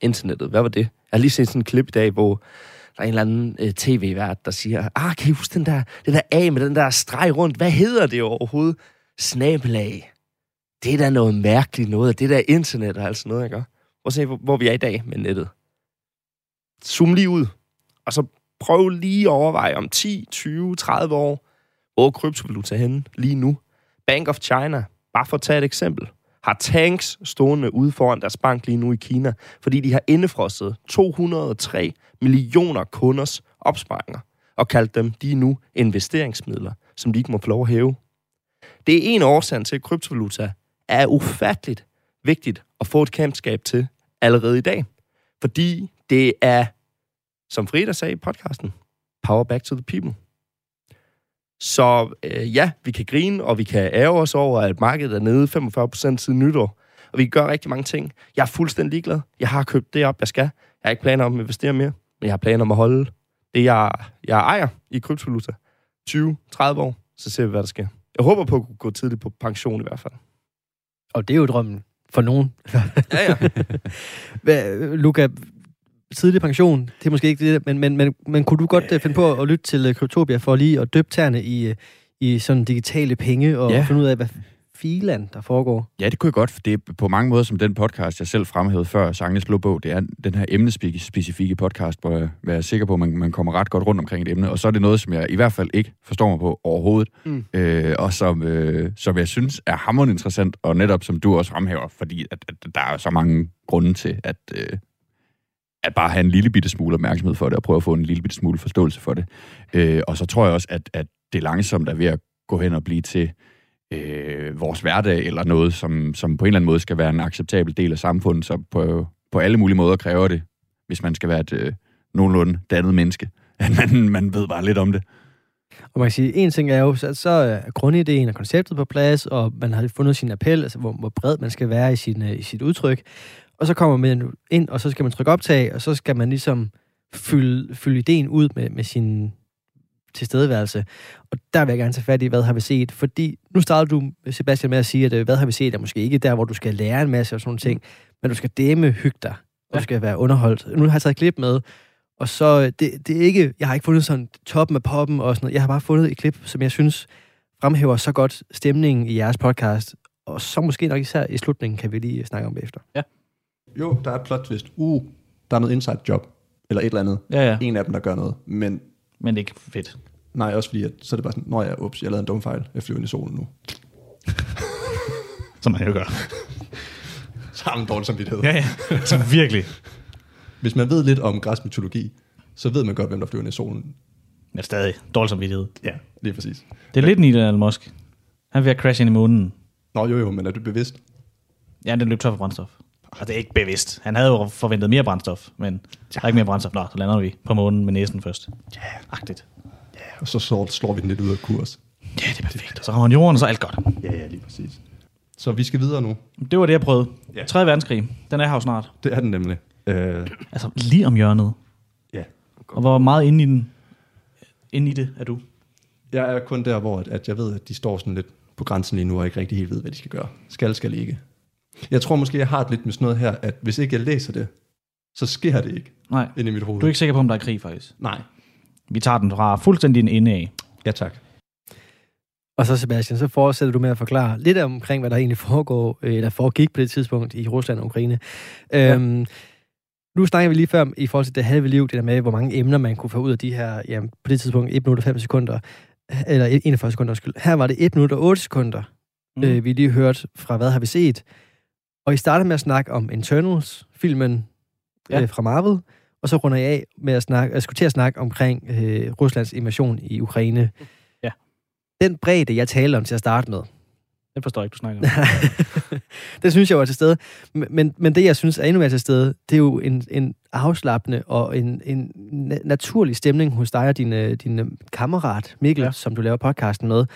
Speaker 2: internettet, hvad var det? Jeg har lige set sådan en klip i dag, hvor der er en eller anden øh, tv-vært, der siger, ah, kan I huske den der, den der A med den der streg rundt? Hvad hedder det overhovedet? Snabelag. Det er da noget mærkeligt noget, det der internet og altså noget, ikke? Prøv at se, hvor, hvor vi er i dag med nettet. Zoom lige ud, og så prøv lige at overveje om 10, 20, 30 år, hvor kryptovaluta henne lige nu. Bank of China, bare for at tage et eksempel, har tanks stående ude foran deres bank lige nu i Kina, fordi de har indefrosset 203 millioner kunders opsparinger og kaldt dem de nu investeringsmidler, som de ikke må få lov at hæve. Det er en årsag til, at kryptovaluta er ufatteligt vigtigt at få et kendskab til allerede i dag. Fordi det er, som Frida sagde i podcasten, power back to the people. Så øh, ja, vi kan grine, og vi kan ære os over, at markedet er nede 45% siden nytår. Og vi kan gøre rigtig mange ting. Jeg er fuldstændig ligeglad. Jeg har købt det op, jeg skal. Jeg har ikke planer om at investere mere, men jeg har planer om at holde det, jeg, jeg ejer i kryptovaluta. 20-30 år, så ser vi, hvad der sker. Jeg håber på at kunne gå tidligt på pension i hvert fald.
Speaker 1: Og det er jo drømmen for nogen.
Speaker 2: Ja, ja. [laughs]
Speaker 1: Hvad, Luca, tidlig pension, det er måske ikke det, men, men, men, men kunne du godt øh, finde på at lytte til øh, Kryptopia for lige at døbe tæerne i, øh, i sådan digitale penge og
Speaker 5: ja.
Speaker 1: finde ud af, hvad filan der foregår?
Speaker 5: Ja, det kunne jeg godt, for det er på mange måder som den podcast, jeg selv fremhævede før, Sangens Blå Bog, det er den her emnespecifikke podcast, hvor jeg er sikker på, at man, man kommer ret godt rundt omkring et emne, og så er det noget, som jeg i hvert fald ikke forstår mig på overhovedet,
Speaker 1: Mm.
Speaker 5: øh, og som, øh, som jeg synes er hammerende interessant, og netop som du også fremhæver, fordi at, at der er så mange grunde til, at, øh, at bare have en lille bitte smule opmærksomhed for det, og prøve at få en lille bitte smule forståelse for det. Øh, og så tror jeg også, at, at det langsomt er ved at gå hen og blive til øh, vores hverdag, eller noget, som, som på en eller anden måde skal være en acceptabel del af samfundet, så på, på alle mulige måder kræver det, hvis man skal være et øh, nogenlunde dannet menneske, [laughs] at man, man ved bare lidt om det.
Speaker 1: Og man kan sige, en ting er jo, så, så er grundideen og konceptet på plads, og man har fundet sin appel, altså hvor, hvor bred man skal være i, sin, øh, i sit udtryk. Og så kommer man ind, og så skal man trykke optag, og så skal man ligesom fylde, fylde ideen ud med, med sin tilstedeværelse. Og der vil jeg gerne tage fat i, hvad har vi set? Fordi nu startede du, Sebastian, med at sige, at øh, hvad har vi set er måske ikke der, hvor du skal lære en masse og sådan ting, men du skal dæmme hygge dig, og du skal være underholdt. Nu har jeg taget et klip med, og så, øh, det, det er ikke, jeg har ikke fundet sådan toppen af poppen og sådan noget. Jeg har bare fundet et klip, som jeg synes fremhæver så godt stemningen i jeres podcast. Og så måske nok især i slutningen kan vi lige snakke om det efter.
Speaker 10: Jo, der er et plot twist. Uh, der er noget inside job. Eller et eller andet.
Speaker 4: Ja, ja.
Speaker 10: En af dem, der gør noget. Men
Speaker 4: Men det er ikke fedt.
Speaker 10: nej, også fordi, at, så er det bare sådan, når jeg, ups, jeg lavede en dum fejl. Jeg flyver ind i solen nu. [laughs]
Speaker 4: Som man jo gør.
Speaker 10: Så har man dårlig samvittighed.
Speaker 4: Ja, ja. Så virkelig.
Speaker 10: Hvis man ved lidt om græsk mytologi, så ved man godt, hvem der flyver ind i solen.
Speaker 4: Men stadig dårlig samvittighed.
Speaker 10: Ja, lige præcis.
Speaker 4: Det er lidt Neil Elon Musk. Han er ved at crashe ind i månen.
Speaker 10: Nå jo jo, men er du bevidst?
Speaker 4: Ja, den løb tør for brændstof. Og det er ikke bevidst. Han havde jo forventet mere brændstof, men der er ikke mere brændstof. Nå, så lander vi på månen med næsen først. Ja, agtigt.
Speaker 10: Og så slår, slår vi den lidt ud af kurs.
Speaker 4: Ja, det er perfekt. Og så rammer han jorden, og så er alt godt.
Speaker 10: Ja, ja, lige præcis. Så vi skal videre nu.
Speaker 4: Det var det, jeg prøvede.
Speaker 10: Ja.
Speaker 4: 3. verdenskrig. Den er her jo snart.
Speaker 10: Det er den nemlig. Øh,
Speaker 4: Altså, lige om hjørnet.
Speaker 10: ja.
Speaker 4: Og hvor meget inde i den, inde i det er du?
Speaker 10: Jeg er kun der, hvor at, at jeg ved, at de står sådan lidt på grænsen lige nu, og ikke rigtig helt ved, hvad de skal gøre. Skal, skal ikke. Jeg tror måske, jeg har det lidt med sådan noget her, at hvis ikke jeg læser det, så sker det ikke
Speaker 4: Nej.
Speaker 10: ind i mit hoved.
Speaker 4: Du er ikke sikker på, om der er krig, faktisk.
Speaker 10: Nej.
Speaker 4: Vi tager den fra fuldstændig en ende af.
Speaker 10: Ja, tak.
Speaker 1: Og så Sebastian, så fortsætter du med at forklare lidt omkring, hvad der egentlig foregår, øh, eller foregik på det tidspunkt i Rusland og Ukraine. Ja. Øhm, nu snakker vi lige før i forhold til det halve liv, det der med, hvor mange emner man kunne få ud af de her, jamen, på det tidspunkt 1 minut og 5 sekunder, eller 41 sekunder, skyld. Her var det 1 minut og 8 sekunder, mm. øh, vi lige hørt fra Hvad har vi set? Og I starter med at snakke om Internals, filmen ja. øh, fra Marvel, og så runder jeg af med at snakke, jeg skulle til at snakke omkring øh, Ruslands invasion i Ukraine.
Speaker 4: Ja.
Speaker 1: Den bredde, jeg talte om til at starte med,
Speaker 4: den forstår jeg ikke, du snakker
Speaker 1: om. [laughs] det synes jeg var til stede. Men, men det, jeg synes er endnu mere til stede, det er jo en, en afslappende og en, en naturlig stemning hos dig og din, din kammerat Mikkel, ja. som du laver podcasten med.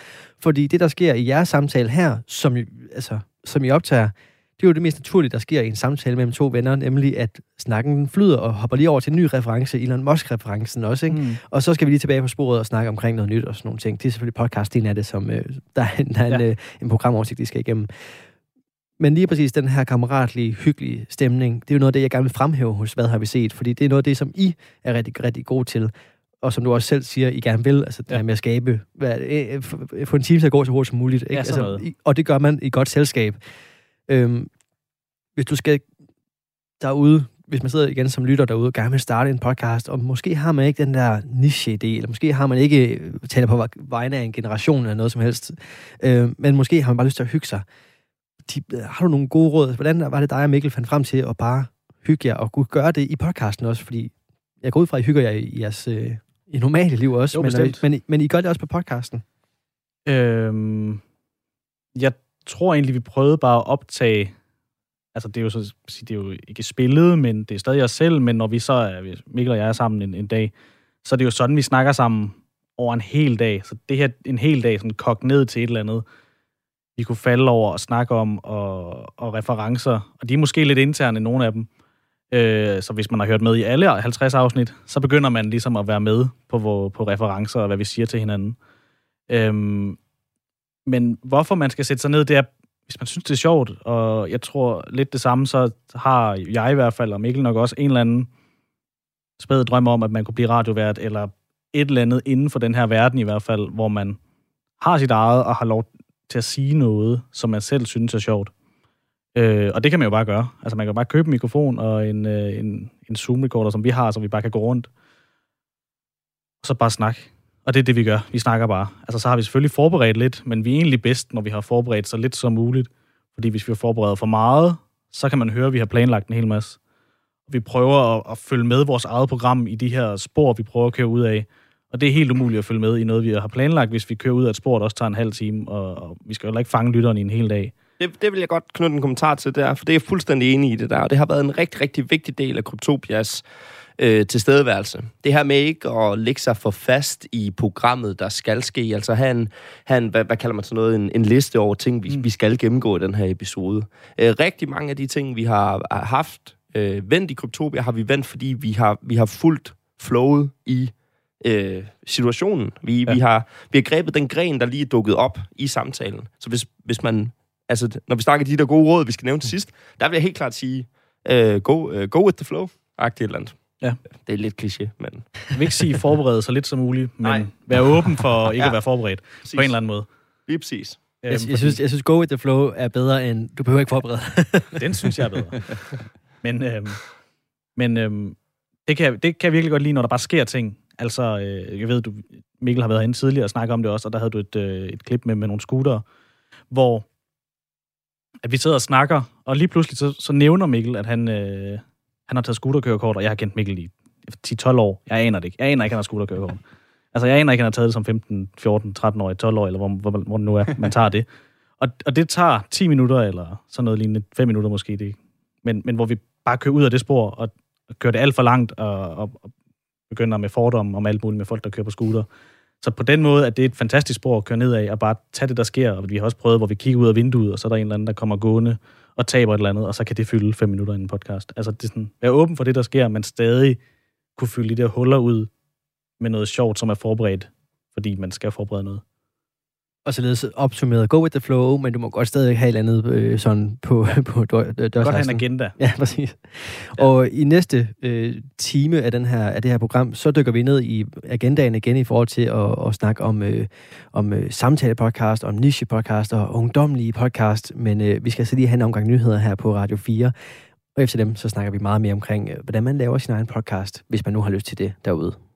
Speaker 1: Fordi det, der sker i jeres samtale her, som, altså, som I optager, det er jo det mest naturlige, der sker i en samtale mellem to venner, nemlig at snakken flyder og hopper lige over til en ny reference, Elon Musk-referencen også, ikke? Mm. Og så skal vi lige tilbage på sporet og snakke omkring noget nyt og sådan nogle ting. Det er selvfølgelig podcasten af det, som øh, der er, der er ja. en, øh, en programoversigt, de skal igennem. Men lige præcis den her kammeratlige, hyggelige stemning, det er jo noget af det, jeg gerne vil fremhæve hos Hvad har vi set? Fordi det er noget af det, som I er rigtig, rigtig gode til. Og som du også selv siger, I gerne vil, altså det ja. her med at skabe, hvad, øh, få en time til at gå så hurtigt som muligt. Ikke?
Speaker 4: Ja,
Speaker 1: altså, og det gør man i godt selskab. Øhm, hvis du skal derude, hvis man sidder igen som lytter derude og gerne vil starte en podcast, og måske har man ikke den der niche-idé, eller måske har man ikke øh, taler på vegne af en generation eller noget som helst, øh, men måske har man bare lyst til at hygge sig. De, øh, har du nogle gode råd? Hvordan var det dig og Mikkel fandt frem til at bare hygge jer og kunne gøre det i podcasten også? Fordi jeg går ud fra, at I hygger jer i jeres øh, i normale liv også,
Speaker 4: jo,
Speaker 1: men, øh, men, men I gør det også på podcasten.
Speaker 4: Øhm, jeg tror egentlig, vi prøvede bare at optage altså det er jo så, det er jo ikke spillet, men det er stadig os selv, men når vi så er, Mikkel og jeg er sammen en, en dag, så er det jo sådan, vi snakker sammen over en hel dag. Så det her en hel dag sådan kogt ned til et eller andet, vi kunne falde over og snakke om, og, og referencer, og de er måske lidt interne, nogle af dem. Øh, så hvis man har hørt med i alle 50 afsnit, så begynder man ligesom at være med på, på referencer og hvad vi siger til hinanden. Øhm, men hvorfor man skal sætte sig ned, det er hvis man synes, det er sjovt, og jeg tror lidt det samme, så har jeg i hvert fald, og Mikkel nok også, en eller anden spæd drøm om, at man kunne blive radiovært, eller et eller andet inden for den her verden i hvert fald, hvor man har sit eget og har lov til at sige noget, som man selv synes er sjovt. Øh, og det kan man jo bare gøre. Altså man kan bare købe en mikrofon og en, øh, en, en Zoom-recorder, som vi har, så vi bare kan gå rundt. Og så bare snakke. Og det er det, vi gør. Vi snakker bare. Altså, så har vi selvfølgelig forberedt lidt, men vi er egentlig bedst, når vi har forberedt så lidt som muligt. Fordi hvis vi har forberedt for meget, så kan man høre, at vi har planlagt en hel masse. Vi prøver at, at følge med vores eget program i de her spor, vi prøver at køre ud af. Og det er helt umuligt at følge med i noget, vi har planlagt, hvis vi kører ud af et spor, der også tager en halv time, og, og vi skal jo ikke fange lytteren i en hel dag.
Speaker 2: Det, det vil jeg godt knytte en kommentar til der, for det er jeg fuldstændig enig i det der, og det har været en rigtig, rigtig vigtig del af Kryptopias øh, tilstedeværelse. Det her med ikke at lægge sig for fast i programmet, der skal ske. Altså have en, have en hvad, hvad kalder man sådan noget, en, en liste over ting, vi, mm. vi skal gennemgå i den her episode. Øh, rigtig mange af de ting, vi har haft øh, vendt i Kryptopia, har vi vendt, fordi vi har, vi har fulgt flowet i øh, situationen. Vi, ja. vi, har, vi har grebet den gren, der lige er dukket op i samtalen. Så hvis, hvis man, altså når vi snakker de der gode råd, vi skal nævne til sidst, der vil jeg helt klart sige, uh, go, uh, go with the flow, agtigt eller andet.
Speaker 4: Ja.
Speaker 2: Det er lidt kliché, men...
Speaker 4: Jeg vil ikke sige forberede så lidt som muligt, men Nej. være åben for ikke ja. at være forberedt præcis. på en eller anden måde.
Speaker 2: Lige præcis.
Speaker 1: Jeg, jeg, synes, jeg synes, go with the flow er bedre end, du behøver ikke forberede. [laughs]
Speaker 4: Den synes jeg er bedre. Men, øhm, men øhm, det, kan, det kan jeg virkelig godt lide, når der bare sker ting. Altså, øh, jeg ved, du, Mikkel har været herinde tidligere og snakket om det også, og der havde du et, øh, et klip med, med nogle scooter, hvor at vi sidder og snakker, og lige pludselig så, så nævner Mikkel, at han, øh, han har taget scooterkørekort, og jeg har kendt Mikkel i 10-12 år. Jeg aner det ikke. Jeg aner ikke, han har scooterkørekort. Altså, jeg aner ikke, han har taget det som 15, 14, 13 år, 12 år, eller hvor, hvor, hvor det nu er, man tager det. Og, og det tager 10 minutter, eller sådan noget lignende, 5 minutter måske, det. Men, men hvor vi bare kører ud af det spor, og, og kører det alt for langt, og, og, og begynder med fordom om alt muligt med folk, der kører på scooter. Så på den måde at det er et fantastisk spor at køre ned af, og bare tage det, der sker. Og vi har også prøvet, hvor vi kigger ud af vinduet, og så er der en eller anden, der kommer gående, og taber et eller andet, og så kan det fylde fem minutter i en podcast. Altså, det er sådan, være åben for det, der sker, men stadig kunne fylde de der huller ud med noget sjovt, som er forberedt, fordi man skal forberede noget
Speaker 1: og således opsummeret go with the flow, men du må godt stadig have et eller andet øh, sådan på, [laughs] på dør,
Speaker 4: Godt have en agenda.
Speaker 1: Ja, præcis. Ja. Og i næste øh, time af, den her, af det her program, så dykker vi ned i agendaen igen i forhold til at, at snakke om, øh, om øh, samtale-podcast, om niche-podcast og ungdomlige podcast. Men øh, vi skal så lige have en omgang nyheder her på Radio 4. Og efter dem, så snakker vi meget mere omkring, øh, hvordan man laver sin egen podcast, hvis man nu har lyst til det derude.